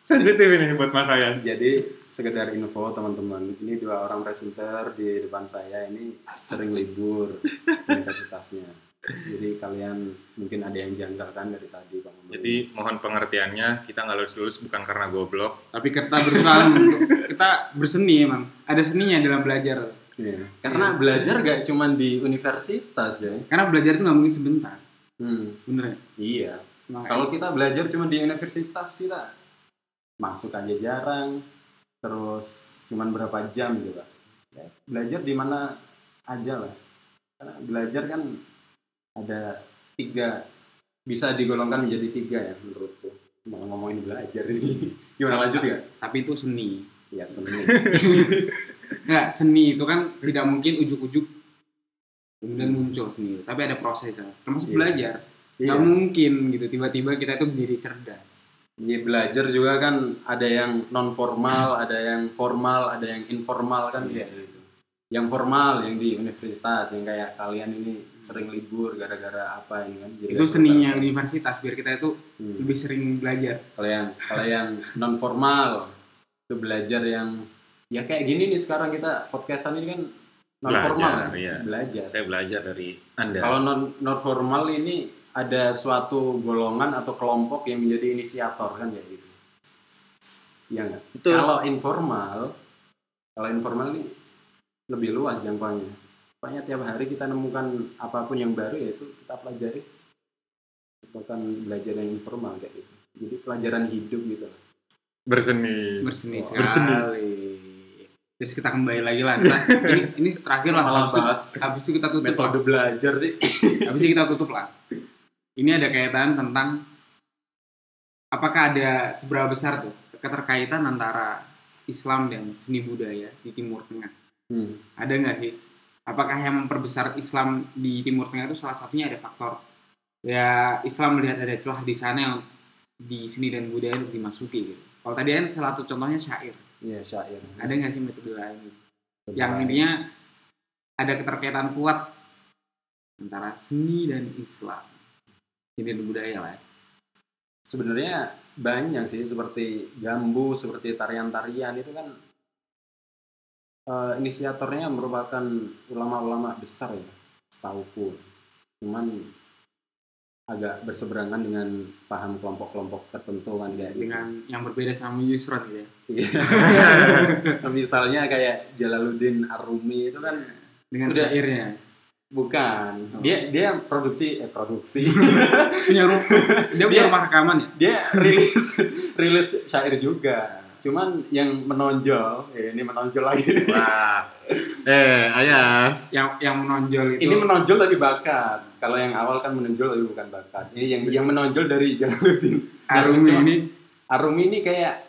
Sensitif ini buat Mas Ayas. Jadi sekedar info teman-teman, ini dua orang presenter di depan saya ini sering libur universitasnya. Jadi kalian mungkin ada yang janggal kan dari tadi Bang. Jadi mohon pengertiannya kita nggak lulus lulus bukan karena goblok. Tapi kita berusaha untuk kita berseni emang. Ada seninya dalam belajar. Iya. Karena belajar gak cuman di universitas ya. Karena belajar itu nggak mungkin sebentar. Hmm, Bener ya? iya. Makanya- Kalau kita belajar cuma di universitas kita masuk aja jarang, terus cuman berapa jam gitu Pak. Ya, belajar di mana aja lah. Karena belajar kan ada tiga bisa digolongkan menjadi tiga ya menurutku. Mau ngomongin belajar ini gimana lanjut ya? tapi itu seni. Ya seni. Nggak, seni itu kan tidak mungkin ujuk-ujuk kemudian muncul seni. Tapi ada prosesnya. Termasuk Iya. belajar. Iya. Nggak mungkin gitu tiba-tiba kita itu menjadi cerdas. Iya belajar juga kan ada yang non formal, ada yang formal, ada yang informal kan Iya. Yang formal yang di universitas yang kayak kalian ini sering libur gara-gara apa ini kan. Jadi itu seninya prestasi. universitas biar kita itu Hmm. lebih sering belajar. Kalau yang kalau yang non formal itu belajar yang ya kayak gini nih sekarang kita podcastan ini kan non formal Belajar, kan? iya. belajar. Saya belajar dari Anda. Kalau non non formal ini ada suatu golongan atau kelompok yang menjadi inisiator kan kayak gitu. Iya nggak? Kalau informal, kalau informal ini lebih luas jangkauannya. Pokoknya tiap hari kita nemukan apa pun yang baru yaitu kita pelajari. Bukan belajar yang informal kayak gitu. Jadi pelajaran hidup gitu. Berseni. Berseni Oh, sekali. berseni. Terus kita kembali lagi lah. Ini, ini terakhir lah. Habis itu, habis itu kita tutup lah. Metode belajar sih. Habis itu kita tutup lah. Ini ada kaitan tentang apakah ada seberapa besar tuh keterkaitan antara Islam dan seni budaya di Timur Tengah. Hmm. Ada nggak sih? Apakah yang memperbesar Islam di Timur Tengah itu salah satunya ada faktor ya Islam melihat ada celah di sana yang di seni dan budaya untuk dimasuki gitu. Kalau tadi kan salah satu contohnya syair. Iya syair. Ada nggak sih metode lain gitu? yang intinya ada keterkaitan kuat antara seni dan Islam seni dan budaya lah ya. sebenarnya banyak sih seperti gambu seperti tarian-tarian itu kan eh, inisiatornya merupakan ulama-ulama besar ya setauku cuman agak berseberangan dengan paham kelompok-kelompok tertentu kan kayak gitu. dengan yang berbeda sama Yusron gitu ya Iya. misalnya kayak Jalaluddin Arumi itu kan dengan Udah. syairnya bukan Oh. dia dia produksi eh produksi punya rumah dia punya rumah rekaman ya dia rilis rilis syair juga cuman yang menonjol ya ini menonjol lagi. Wah. Eh, Ayas. yang yang menonjol itu ini menonjol dari bakat. Kalau yang awal kan menonjol tapi bukan bakat. Ini yang yang menonjol dari Jalaluddin Arumi Cuma- ini? Arumi ini kayak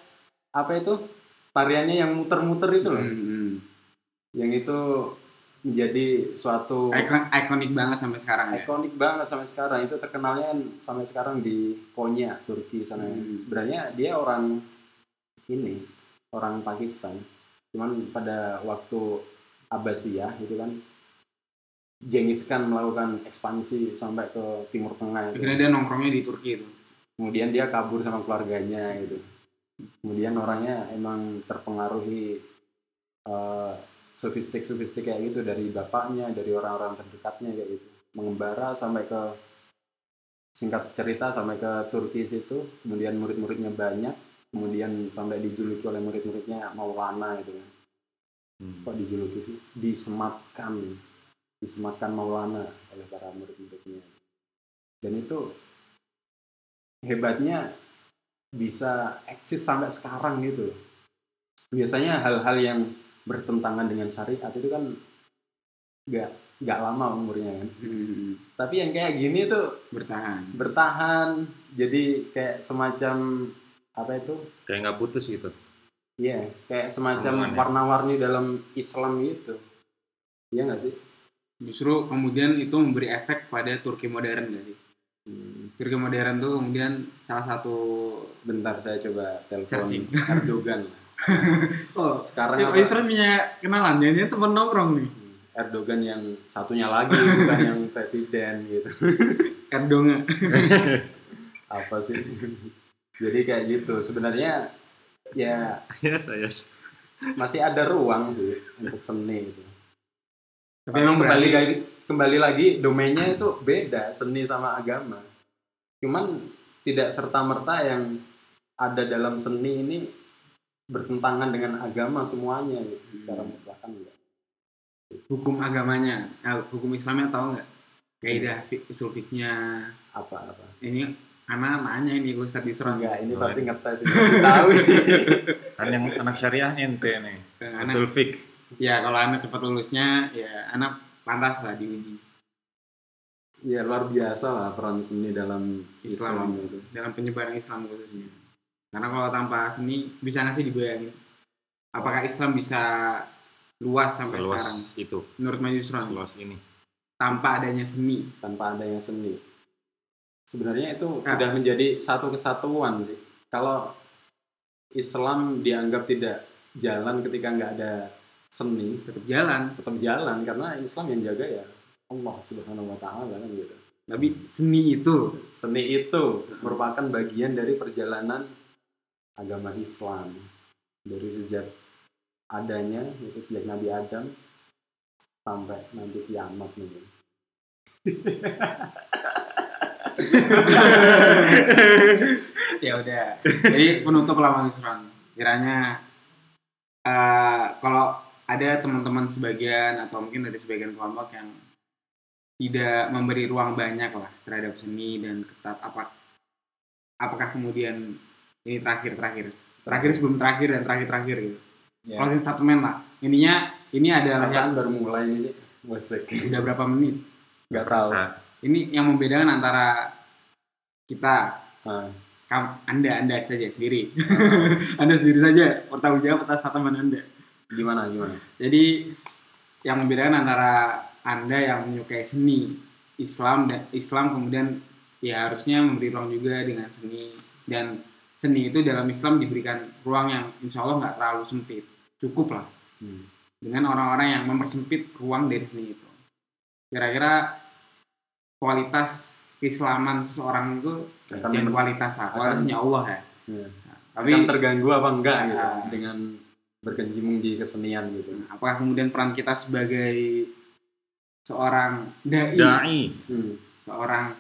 apa itu? Tariannya yang muter-muter itu loh. Hmm, yang itu menjadi suatu ikon ikonik banget sampai sekarang ya? Ikonik banget sampai sekarang. Itu terkenalnya sampai sekarang di Konya Turki sana. Hmm. sebenarnya dia orang ini orang Pakistan. Cuman pada waktu Abbasiyah itu kan Genghis Khan melakukan ekspansi sampai ke Timur Tengah itu. akhirnya dia nongkrongnya di Turki itu. Kemudian dia kabur sama keluarganya gitu. Kemudian orangnya emang terpengaruhi eh, sofistik-sofistik kayak gitu dari bapaknya dari orang-orang terdekatnya kayak gitu. Mengembara sampai ke singkat cerita sampai ke Turki situ. Kemudian murid-muridnya banyak kemudian sampai dijuluki oleh murid-muridnya Maulana gitu kan. Kok dijuluki sih? Disematkan. Disematkan Maulana oleh para murid-muridnya. Dan itu hebatnya bisa eksis sampai sekarang gitu loh. biasanya hal-hal yang bertentangan dengan syariat itu kan nggak nggak lama umurnya kan. Hmm, tapi yang kayak gini tuh bertahan. bertahan. Jadi kayak semacam apa itu Kayak nggak putus gitu. Iya, kayak semacam ya? warna-warni dalam Islam gitu. Iya nggak sih? justru kemudian itu memberi efek pada Turki modern gak sih Hmm, Turki modern tuh kemudian salah satu bentar saya coba telepon Searching. Erdogan. oh Sekarang ya? Yusron punya kenalan dia teman nongkrong nih Hmm, Erdogan yang satunya lagi bukan yang presiden gitu. Erdogan Apa sih? Jadi kayak gitu. Sebenarnya ya Ayas, Ayas. masih ada ruang sih untuk seni gitu. tapi emang kembali berarti lagi kembali lagi domainnya itu beda seni sama agama. Cuman tidak serta merta yang ada dalam seni ini bertentangan dengan agama semuanya gitu. Secara mutlak kan enggak. hukum agamanya nah, hukum Islamnya tahu nggak kaidah usul fiknya Apa apa. ini anak nanya ini Ustadz Yusron Enggak, ini pasti ngetes ini. Tahu. Kan yang anak syariah ente nih. Anak Usul fik. ya kalau anak cepat lulusnya ya anak pantas lah diuji Ya luar biasa lah peran seni dalam Islam, Islam. itu. dalam penyebaran Islam khususnya karena kalau tanpa seni bisa nggak sih dibayangin apakah Islam bisa luas sampai sekarang Seluas itu. menurut Mas Yusron Seluas ini. tanpa adanya seni tanpa adanya seni. Sebenarnya itu Ah. sudah menjadi satu kesatuan sih. Kalau Islam dianggap tidak jalan ketika nggak ada seni, tetap jalan tetap jalan karena Islam yang jaga ya Allah Subhanahu wa taala kan gitu. tapi seni itu Seni itu merupakan bagian dari perjalanan agama Islam dari sejak adanya itu sejak Nabi Adam sampai nanti kiamat nih. ya udah. Jadi penutup lah Mas Yusron kiranya eh, kalau ada teman-teman sebagian atau mungkin dari sebagian kelompok yang tidak memberi ruang banyak lah terhadap seni dan ketat apa apakah kemudian ini terakhir terakhir terakhir sebelum terakhir dan terakhir terakhir gitu. Ya. closing statement lah. Intinya ini adalah Perasaan baru mulai ini sih. Musik. udah berapa menit? Nggak tahu. Ini yang membedakan antara kita kam- anda anda saja sendiri. Anda sendiri saja bertanggung jawab atas statement anda. Gimana gimana? jadi yang membedakan antara anda yang menyukai seni Islam dan Islam kemudian ya harusnya memberi ruang juga dengan seni. Dan seni itu dalam Islam diberikan ruang yang insya Allah nggak terlalu sempit. Cukup lah. Hmm. dengan orang-orang yang mempersempit ruang dari seni itu. Kira-kira kualitas keislaman seseorang itu dan kualitas lah kualitasnya Allah ya Iya. tapi Akan terganggu apa enggak gitu Ah. dengan berkecimpung di kesenian gitu. apakah kemudian peran kita sebagai seorang dai, Dai. Hmm. seorang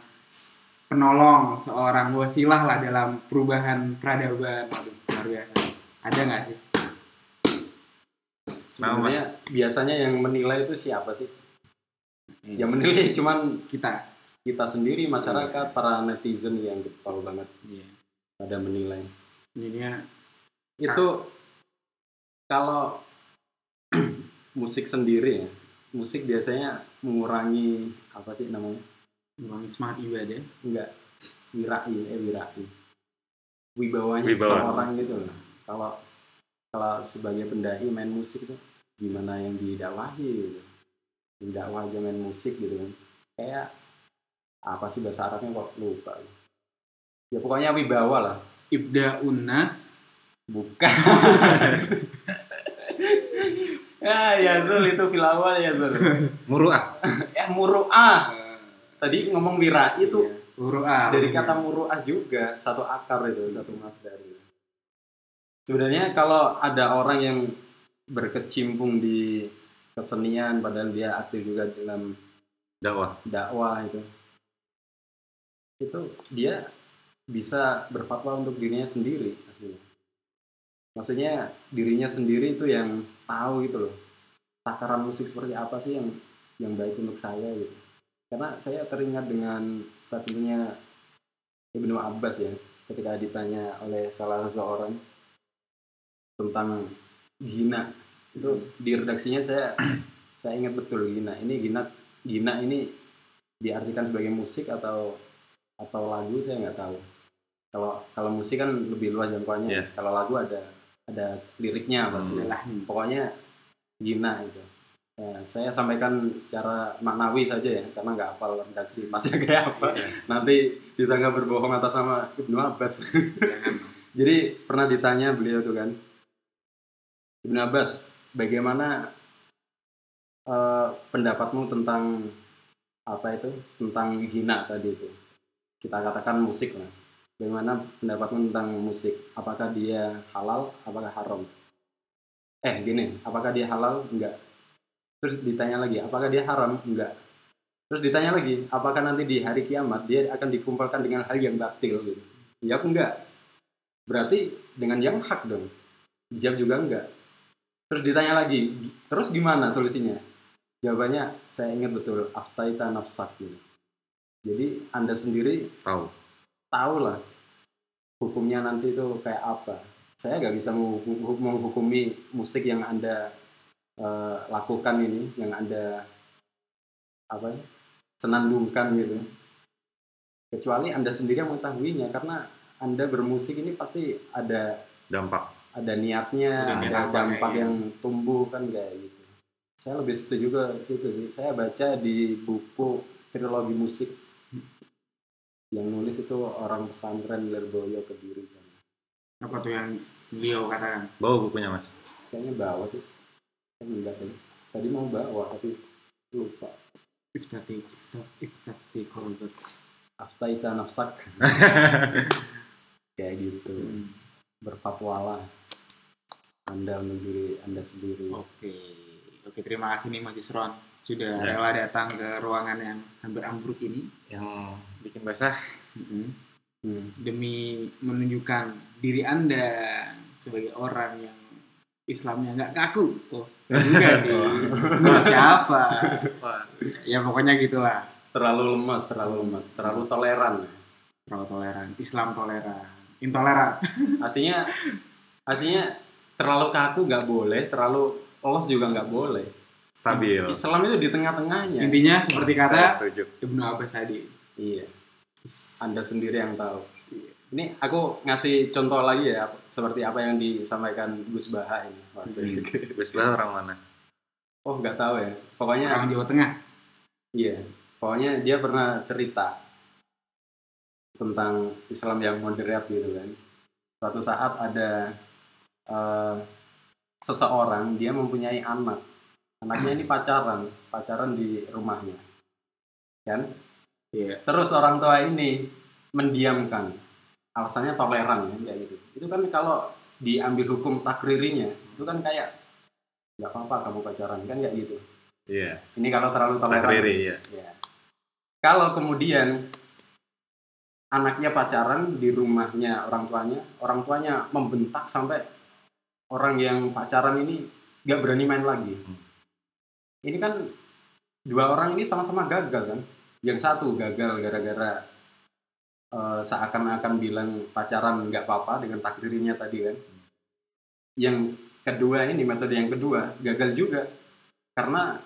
penolong, seorang wasilah lah dalam perubahan peradaban. Luar biasa. Ada nggak sih? Sebenarnya biasanya yang menilai itu siapa sih? Hmm. Yang menilai cuman Kita. Kita sendiri masyarakat para netizen yang getol banget Iya. pada menilai. Jadinya Itu kalau musik sendiri ya, musik biasanya mengurangi apa sih namanya? mengurangi semangat ibadah. Enggak wirai eh wirai. Wibawanya Wibawa. seorang gitu loh. Kalau kalau sebagai pendai main musik itu gimana yang didakwahi gitu. Didakwah aja main musik gitu kan. Kayak apa sih bahasa Arabnya kok lupa. Ya pokoknya wibawa lah. Ibda unas Bukan. ya, ya Zul itu fil awal ya Zul. Muruah. Ya muru'ah. Tadi ngomong wirai itu Uru'ah. dari kata muru'ah juga satu akar itu satu masdar itu. Sebenarnya kalau ada orang yang berkecimpung di kesenian padahal dia aktif juga dalam Dakwah. dakwah itu itu dia bisa berfatwa untuk dirinya sendiri. Maksudnya dirinya sendiri itu yang tahu gitu loh. Takaran musik seperti apa sih yang yang baik untuk saya gitu. Karena saya teringat dengan statementnya Ibnu Abbas ya ketika ditanya oleh salah seseorang tentang gina itu di redaksinya saya saya ingat betul gina ini gina gina ini diartikan sebagai musik atau atau lagu saya nggak tahu. Kalau kalau musik kan lebih luas jangkauannya. Iya. kalau lagu ada ada liriknya pasti Hmm. Pokoknya gina itu Ya, saya sampaikan secara maknawi saja ya karena nggak hafal redaksi masnya kayak apa. Nanti disangka berbohong atas sama Ibnu Abbas. Jangan. jadi pernah ditanya beliau tuh kan Ibnu Abbas bagaimana eh, pendapatmu tentang apa itu? Tentang hina tadi itu kita katakan musik lah bagaimana pendapatmu tentang musik apakah dia halal apakah haram eh gini apakah dia halal enggak terus ditanya lagi apakah dia haram enggak Terus ditanya lagi, apakah nanti di hari kiamat dia akan dikumpulkan dengan hal yang batil gitu? Jawab enggak. Berarti dengan yang hak dong. Dijawab juga enggak. Terus ditanya lagi, terus gimana solusinya? Jawabannya saya ingat betul, aftaita nafsak gitu. Jadi Anda sendiri Tahu. tahu lah hukumnya nanti itu kayak apa. Saya nggak bisa menghukum- menghukumi musik yang anda eh, lakukan ini, yang anda apa ya, senandungkan gitu. Kecuali anda sendiri yang mengetahuinya, karena anda bermusik ini pasti ada Dampak. ada niatnya, Ada ada dampak yang tumbuh kan kayak gitu. Saya lebih setuju ke situ sih. Saya baca di buku trilogi musik yang nulis itu orang pesantren Lerboyo Kediri sana. Apa tuh yang beliau katakan? Bawa bukunya mas. Kayaknya bawa sih. Kan enggak tadi. Tadi mau bawa tapi lupa. Iftati, iftati, iftati, kolbat. Aftaita nafsak kayak gitu. Hmm. Berfatwalah. Anda menurut diri Anda sendiri. Oke, oke terima kasih nih Mas Isron sudah Ya. rela datang ke ruangan yang hampir ambruk ini Yang bikin basah. Mm-mm. Hmm. demi menunjukkan diri Anda sebagai orang yang Islamnya nggak kaku. Oh, enggak sih. Buat siapa? Ya pokoknya gitulah. Terlalu lemas, terlalu lemas, terlalu toleran. Terlalu toleran. Islam toleran. Intoleran. Aslinya aslinya terlalu kaku nggak boleh, terlalu los juga nggak boleh. Stabil. Islam itu di tengah-tengahnya. Intinya seperti kata. Ibnu Abbas tadi. Iya. Anda sendiri yang tahu. Iya. Ini aku ngasih contoh lagi ya, seperti apa yang disampaikan Gus Baha ini. Mas. Gus Bah orang mana? Oh nggak tahu ya. Pokoknya Orang Jawa Tengah. iya. Pokoknya dia pernah cerita tentang Islam yang moderat gitu kan. Suatu saat ada eh, seseorang dia mempunyai anak. Anaknya ini pacaran, pacaran di rumahnya. Kan? Iya. Terus orang tua ini mendiamkan. Alasannya toleran kan kayak gitu. Itu kan kalau diambil hukum takririnya, itu kan kayak nggak apa-apa kamu pacaran kan kayak gitu. Iya. Ini kalau terlalu toleran. Takriri ya. Ya. Kalau kemudian anaknya pacaran di rumahnya orang tuanya, orang tuanya membentak sampai orang yang pacaran ini nggak berani main lagi. Hmm. Ini kan dua orang ini sama-sama gagal kan. Yang satu gagal gara-gara eh, seakan-akan bilang pacaran nggak apa-apa dengan takdirnya tadi kan. Yang kedua ini metode yang kedua gagal juga karena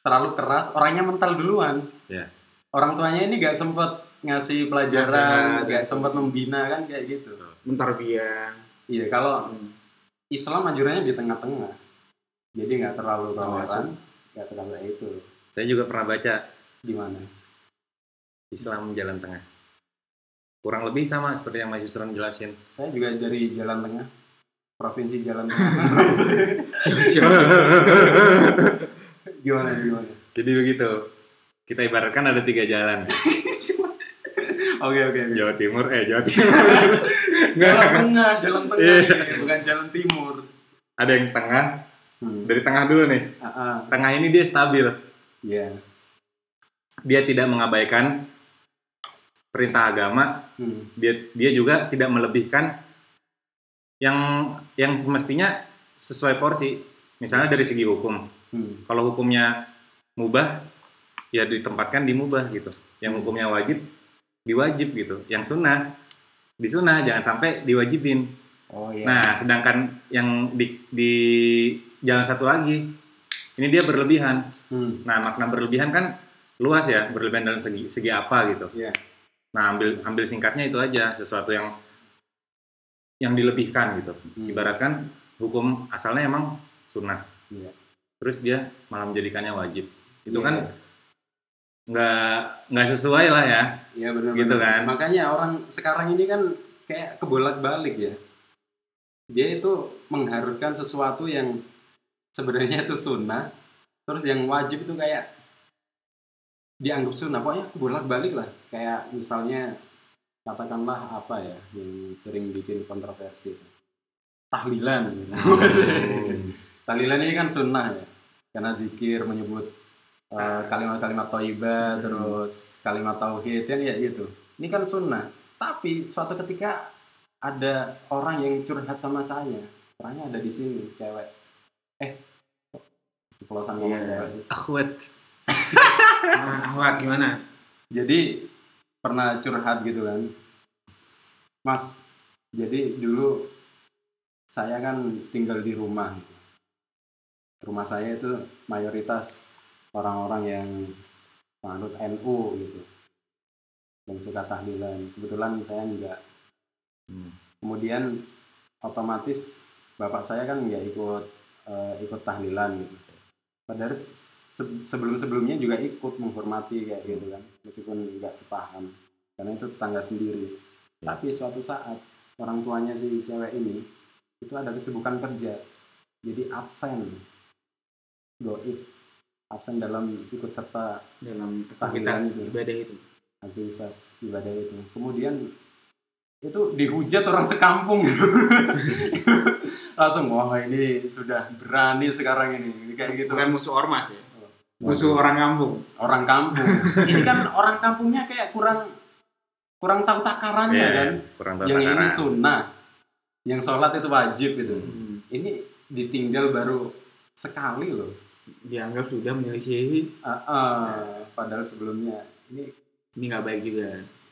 terlalu keras orangnya mental duluan. Ya. Orang tuanya ini nggak sempet ngasih pelajaran, nggak gitu. sempat membina kan kayak gitu. Bentar biar. Iya kalau Islam anjurannya di tengah-tengah, jadi nggak terlalu toleran, nggak terlalu itu. Saya juga pernah baca Di mana? Islam jalan tengah. Kurang lebih sama seperti yang Mas Yusron jelasin. Saya juga dari Jalan Tengah, provinsi Jalan Tengah. gimana gimana? Jadi begitu. Kita ibaratkan ada tiga jalan. Oke oke. Jawa Timur, eh Jawa Timur. Jalan Tengah, Jalan Tengah, Iya. bukan Jalan Timur. ada yang tengah. Hmm. Dari tengah dulu nih. Ah, ah. Tengah ini dia stabil. Iya. Dia tidak mengabaikan perintah agama. Hmm. Dia dia juga tidak melebihkan yang yang semestinya sesuai porsi. Misalnya dari segi hukum. Hmm. Kalau hukumnya mubah, ya ditempatkan di mubah gitu. Yang hukumnya wajib, diwajib gitu. Yang sunnah, di sunnah, jangan sampai diwajibin. Oh iya. Nah, sedangkan yang di, di jalan satu lagi, ini dia berlebihan. Hmm. Nah, makna berlebihan kan luas ya, berlebihan dalam segi segi apa gitu. Iya. Nah, ambil ambil singkatnya itu aja, sesuatu yang yang dilebihkan gitu. Hmm. Ibaratkan hukum asalnya emang sunnah. Iya. Terus dia malah menjadikannya wajib. Itu Iya. kan nggak nggak sesuai lah ya. Iya benar. Gitu kan. Makanya orang sekarang ini kan kayak kebolak-balik ya. Dia itu mengharuskan sesuatu yang sebenarnya itu sunnah, terus yang wajib itu kayak dianggap sunnah. Pokoknya kebolak-balik lah. Kayak misalnya katakanlah apa ya yang sering bikin kontroversi. Tahlilan. Tahlilan ini kan sunnah ya. Karena zikir menyebut eh, kalimat-kalimat toibah Hmm. terus kalimat tauhid kan ya gitu ini kan sunnah tapi suatu ketika ada orang yang curhat sama saya orangnya ada di sini cewek eh ngomong Iya. cewek Akhwat. Nah, gimana? jadi pernah curhat gitu kan mas jadi dulu saya kan tinggal di rumah gitu. rumah saya itu mayoritas orang-orang yang menganut NU gitu yang suka tahlilan kebetulan saya juga Hmm. kemudian otomatis bapak saya kan nggak ikut eh, ikut tahlilan gitu padahal sebelum-sebelumnya juga ikut menghormati kayak gitu kan meskipun nggak sepaham karena itu tetangga sendiri tapi suatu saat orang tuanya si cewek ini itu ada kesibukan kerja jadi absen goib absen dalam ikut serta Dalam aktivitas itu. ibadah itu. aktivitas ibadah itu. Kemudian itu dihujat orang sekampung gitu. Langsung wah ini sudah berani sekarang ini kayak gitu. Bukan musuh ormas ya. Musuh orang kampung. orang kampung. ini kan orang kampungnya kayak kurang kurang tahu takarannya Iya, kan. kurang tahu Yang ini takaran. sunnah, yang sholat itu wajib gitu. Hmm. Ini ditinggal baru sekali loh. Dianggap sudah menyelisihi. Ah, ah, padahal sebelumnya ini Ini nggak baik juga.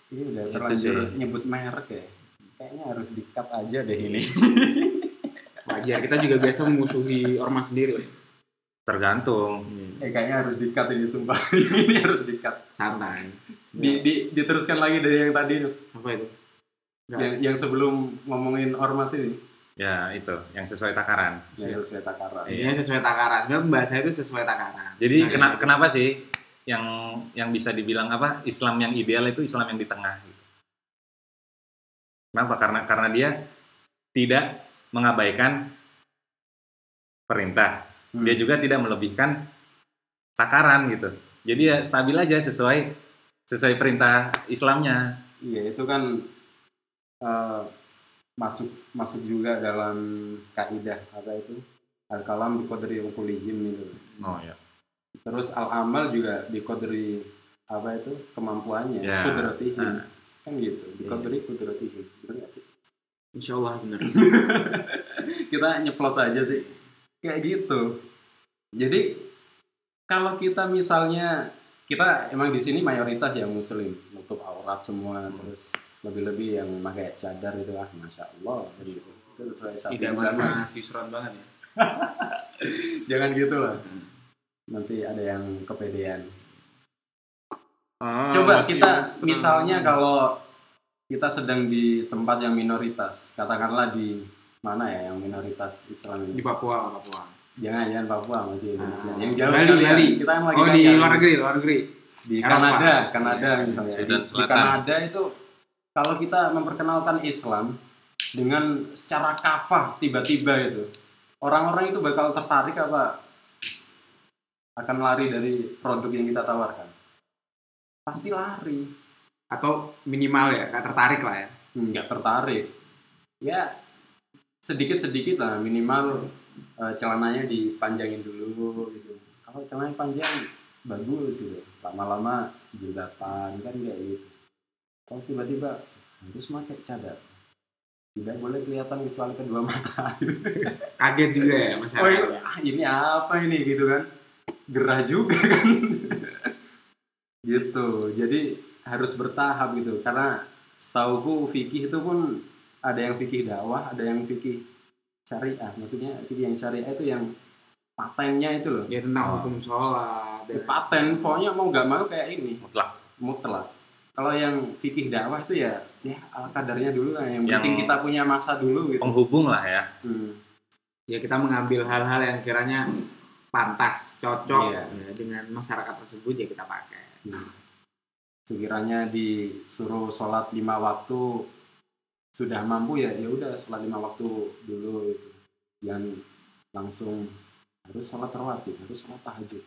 ini udah Itu terlanjur sih. nyebut merek ya. Kayaknya harus di-cut aja deh ini. Wajar. Kita juga biasa memusuhi ormas sendiri. Tergantung. Eh kayaknya harus di-cut ini sumpah. ini harus di-cut. Santai. Di, di, diteruskan lagi dari yang tadi tuh. Apa itu? Nggak. Yang, yang sebelum ngomongin ormas ini. Ya itu, yang sesuai takaran. Yang sesuai takaran. Iya. Ini sesuai takaran. Kan bahasa itu sesuai takaran. Jadi Nah, kena- gitu. kenapa sih yang yang bisa dibilang apa Islam yang ideal itu Islam yang di tengah gitu. Kenapa? Karena karena dia tidak mengabaikan perintah. Hmm. Dia juga tidak melebihkan takaran gitu. Jadi ya stabil aja sesuai sesuai perintah Islamnya. Iya itu kan eh, masuk masuk juga dalam kaidah apa itu al kalam biqadri uqulihim itu. Oh ya. Terus al amal juga biqadri apa itu kemampuannya, Ya. kudratihim. Ah. Kan gitu, biqadri kudratihim. Benar nggak sih? Insya Allah benar. Kita nyeplos aja sih. Kayak gitu. Jadi kalau kita misalnya kita emang di sini mayoritas yang muslim, nutup aurat semua terus lebih-lebih yang pakai cadar itu ah masya Allah gitu. Itu sesuai sabda Tidak ulama. mas Yusron banget ya. Jangan gitu lah. Nanti ada yang kepedean. Ah, Coba kita misalnya kalau kita sedang di tempat yang minoritas, katakanlah di mana ya yang minoritas Islam Di ini? Papua, Papua. Jangan jangan Papua masih Indonesia. Ah. yang jauh Bali, sekali ya. Bali. Kita yang lagi Oh di luar negeri, luar negeri. di Eropa. Kanada, Kanada Iya, misalnya. Sudan Di, di Selatan. Kanada itu kalau kita memperkenalkan Islam dengan secara kafah tiba-tiba itu, orang-orang itu bakal tertarik apa akan lari dari produk yang kita tawarkan? Pasti lari. Atau minimal ya, nggak tertarik lah ya. nggak tertarik ya sedikit sedikit lah minimal eh, celananya dipanjangin dulu gitu. Kalau celananya panjang bagus gitu. Lama-lama jilbaban kan kayak gitu. Kalau tiba-tiba harus pakai cadar. Tidak boleh kelihatan kecuali kedua mata. Kaget juga ya oh masyarakat. ini, ah, ini apa ini? Gitu kan. Gerah juga kan. Gitu. Jadi harus bertahap gitu. Karena setauku fikih itu pun ada yang fikih dakwah ada yang fikih syariah maksudnya fikih yang syariah itu yang patennya itu loh Ya tentang Oh. hukum sholat. Ya, dan- paten pokoknya mau nggak mau kayak ini Mutlak. mutlak kalau yang fikih dakwah itu ya ya ala kadarnya dulu lah yang, Yang- penting kita punya masa dulu gitu Penghubung lah ya. Hmm. Ya kita mengambil hal-hal yang kiranya pantas, cocok Iya. ya, dengan masyarakat tersebut ya kita pakai. Hmm. Sekiranya disuruh sholat lima waktu sudah mampu ya ya udah sholat lima waktu dulu itu jangan langsung harus sholat rawatib harus sholat tahajud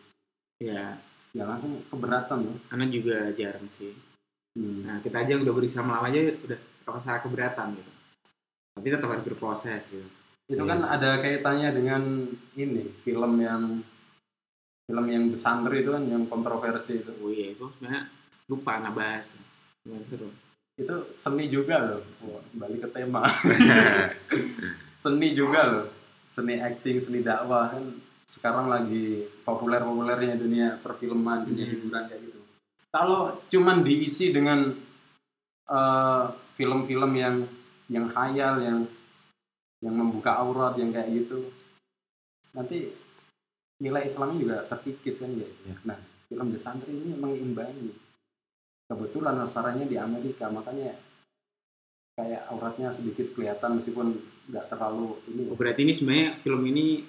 Ya, ya langsung keberatan loh karena juga jarang sih. hmm. Nah kita aja yang udah berislam lama aja udah rasa keberatan gitu. Tapi tetap harus berproses gitu. itu Iya kan ada kaitannya dengan ini film yang film yang Besander itu kan yang kontroversi itu oh iya itu sebenarnya lupa nggak bahas Lumayan seru itu seni juga loh Wah, balik ke tema seni juga loh seni acting seni dakwah kan sekarang lagi populer populernya dunia perfilman dunia Hmm. hiburan kayak gitu kalau cuman diisi dengan eh, film-film yang yang hayal yang yang membuka aurat yang kayak gitu nanti nilai Islamnya juga terkikis kan gitu. Ya. Nah film The Santri ini mengimbangi kebetulan asalnya di Amerika makanya kayak auratnya sedikit kelihatan meskipun nggak terlalu ini. Oh, berarti ini sebenarnya film ini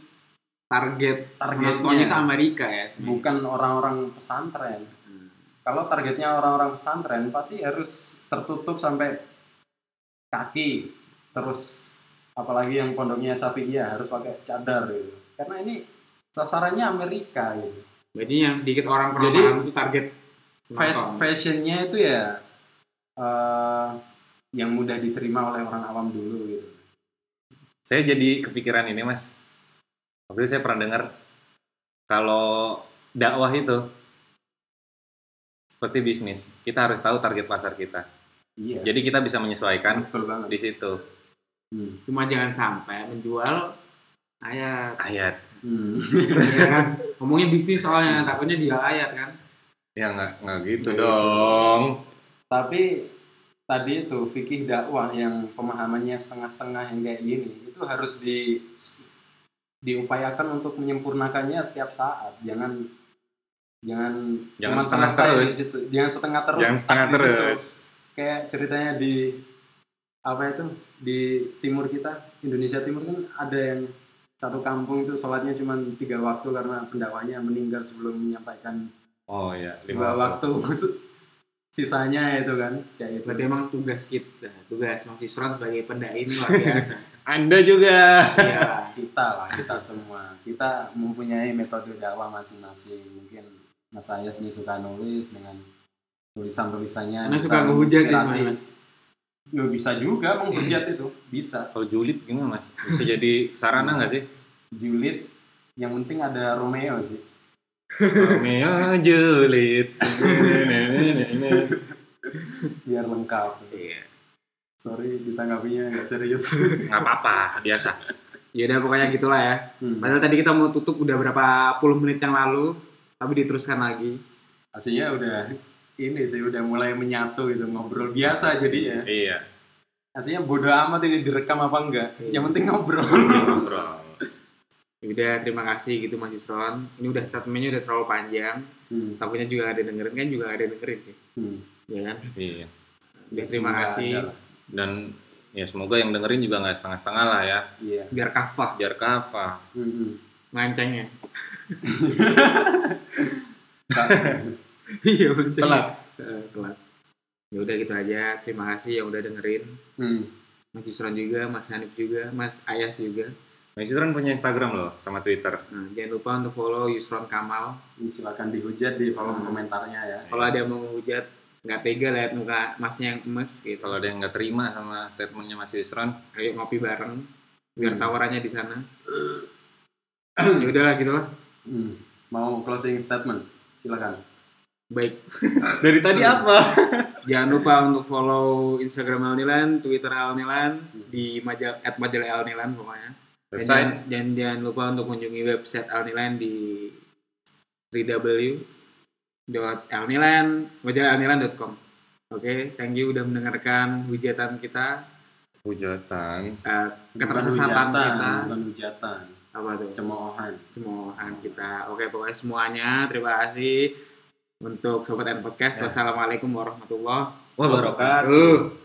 target Targetnya. itu Amerika ya sebenarnya? Bukan orang-orang pesantren. Hmm. kalau targetnya orang-orang pesantren pasti harus tertutup sampai kaki. Terus apalagi yang pondoknya Syafi'iyah harus pakai cadar gitu. Karena ini sasarannya Amerika gitu. Berarti yang sedikit orang pernah Jadi, paham itu target Fas- fashionnya itu ya eh, yang mudah diterima oleh orang awam dulu gitu Saya jadi kepikiran ini mas. Waktu itu saya pernah dengar kalau dakwah itu seperti bisnis, kita harus tahu target pasar kita. iya Jadi kita bisa menyesuaikan di situ. Hmm. cuma jangan sampai menjual ayat Ayat, Hmm. ya kan ngomongnya bisnis soalnya takutnya jual ayat kan ya nggak nggak gitu Nggak gitu. dong. Tapi tadi itu fikih dakwah yang pemahamannya setengah-setengah yang kayak gini itu harus di diupayakan untuk menyempurnakannya setiap saat. Jangan jangan Jangan setengah terus. situ. Jangan setengah terus. Jangan setengah situ. terus. Kayak ceritanya di apa itu di timur kita Indonesia Timur kan ada yang satu kampung itu sholatnya cuma tiga waktu karena pendakwanya meninggal sebelum menyampaikan Oh ya, lima lima waktu. sisanya itu kan kayak gitu. berarti emang tugas kita tugas Mas Yusron sebagai pendai ini luar biasa. Anda juga. iya kita lah kita semua. Kita mempunyai metode dakwah masing-masing. Mungkin Mas Ayas ini suka nulis dengan tulisan tulisannya karena suka ngehujat ya Mas. ya bisa juga menghujat itu. Bisa. Kalau julid gimana mas? Bisa jadi sarana nggak sih? julid yang penting ada Romeo sih Romeo julid. biar lengkap iya sorry ditanggapinya nggak serius Nggak apa-apa, biasa. ya udah pokoknya gitulah ya hmm. padahal tadi kita mau tutup udah berapa puluh menit yang lalu tapi diteruskan lagi aslinya udah ini sih udah mulai menyatu gitu ngobrol biasa jadi ya Iya. aslinya bodo amat ini direkam apa enggak Iya. yang penting ngobrol Ngobrol. Ya udah terima kasih gitu Mas Yusron ini udah statementnya udah terlalu panjang hmm. takutnya juga ada dengerin kan juga ada dengerin sih Hmm. ya kan Iya. udah terima Semoga kasih. Dan ya semoga yang dengerin juga nggak setengah-setengah lah ya. iya biar kafah Biar kafah. Hmm. ngancengnya iya ngancengnya. Telat. Eh, telat ya udah gitu aja terima kasih yang udah dengerin hmm. Mas Yusron juga Mas Hanif juga Mas Ayas juga Yusron punya Instagram loh sama Twitter. nah, jangan lupa untuk follow Yusron Kamal Ini silakan dihujat di kolom Hmm. komentarnya ya. kalau ada yang mau hujat nggak tega lihat muka masnya yang emes gitu Kalau ada yang nggak terima sama statementnya Mas Yusron, ayo ngopi bareng biar Hmm. tawarannya di sana ya udahlah gitulah Hmm. Mau closing statement? Silakan. baik dari tadi apa? jangan lupa untuk follow Instagram Alnilan Twitter Alnilan di majal at majalah Alnilan pokoknya Website. jangan, dan jangan lupa untuk kunjungi website Alnilan di www.alnilan majalahAlnilan.com Oke, thank you udah mendengarkan hujatan kita, Hujatan. eh, Bukan ketersesatan hujatan, kita, Bukan hujatan. apa tuh? Cemoohan. Cemoohan kita. Oke, pokoknya semuanya terima kasih untuk Sobat N Podcast. Ya. Wassalamualaikum warahmatullahi wabarakatuh.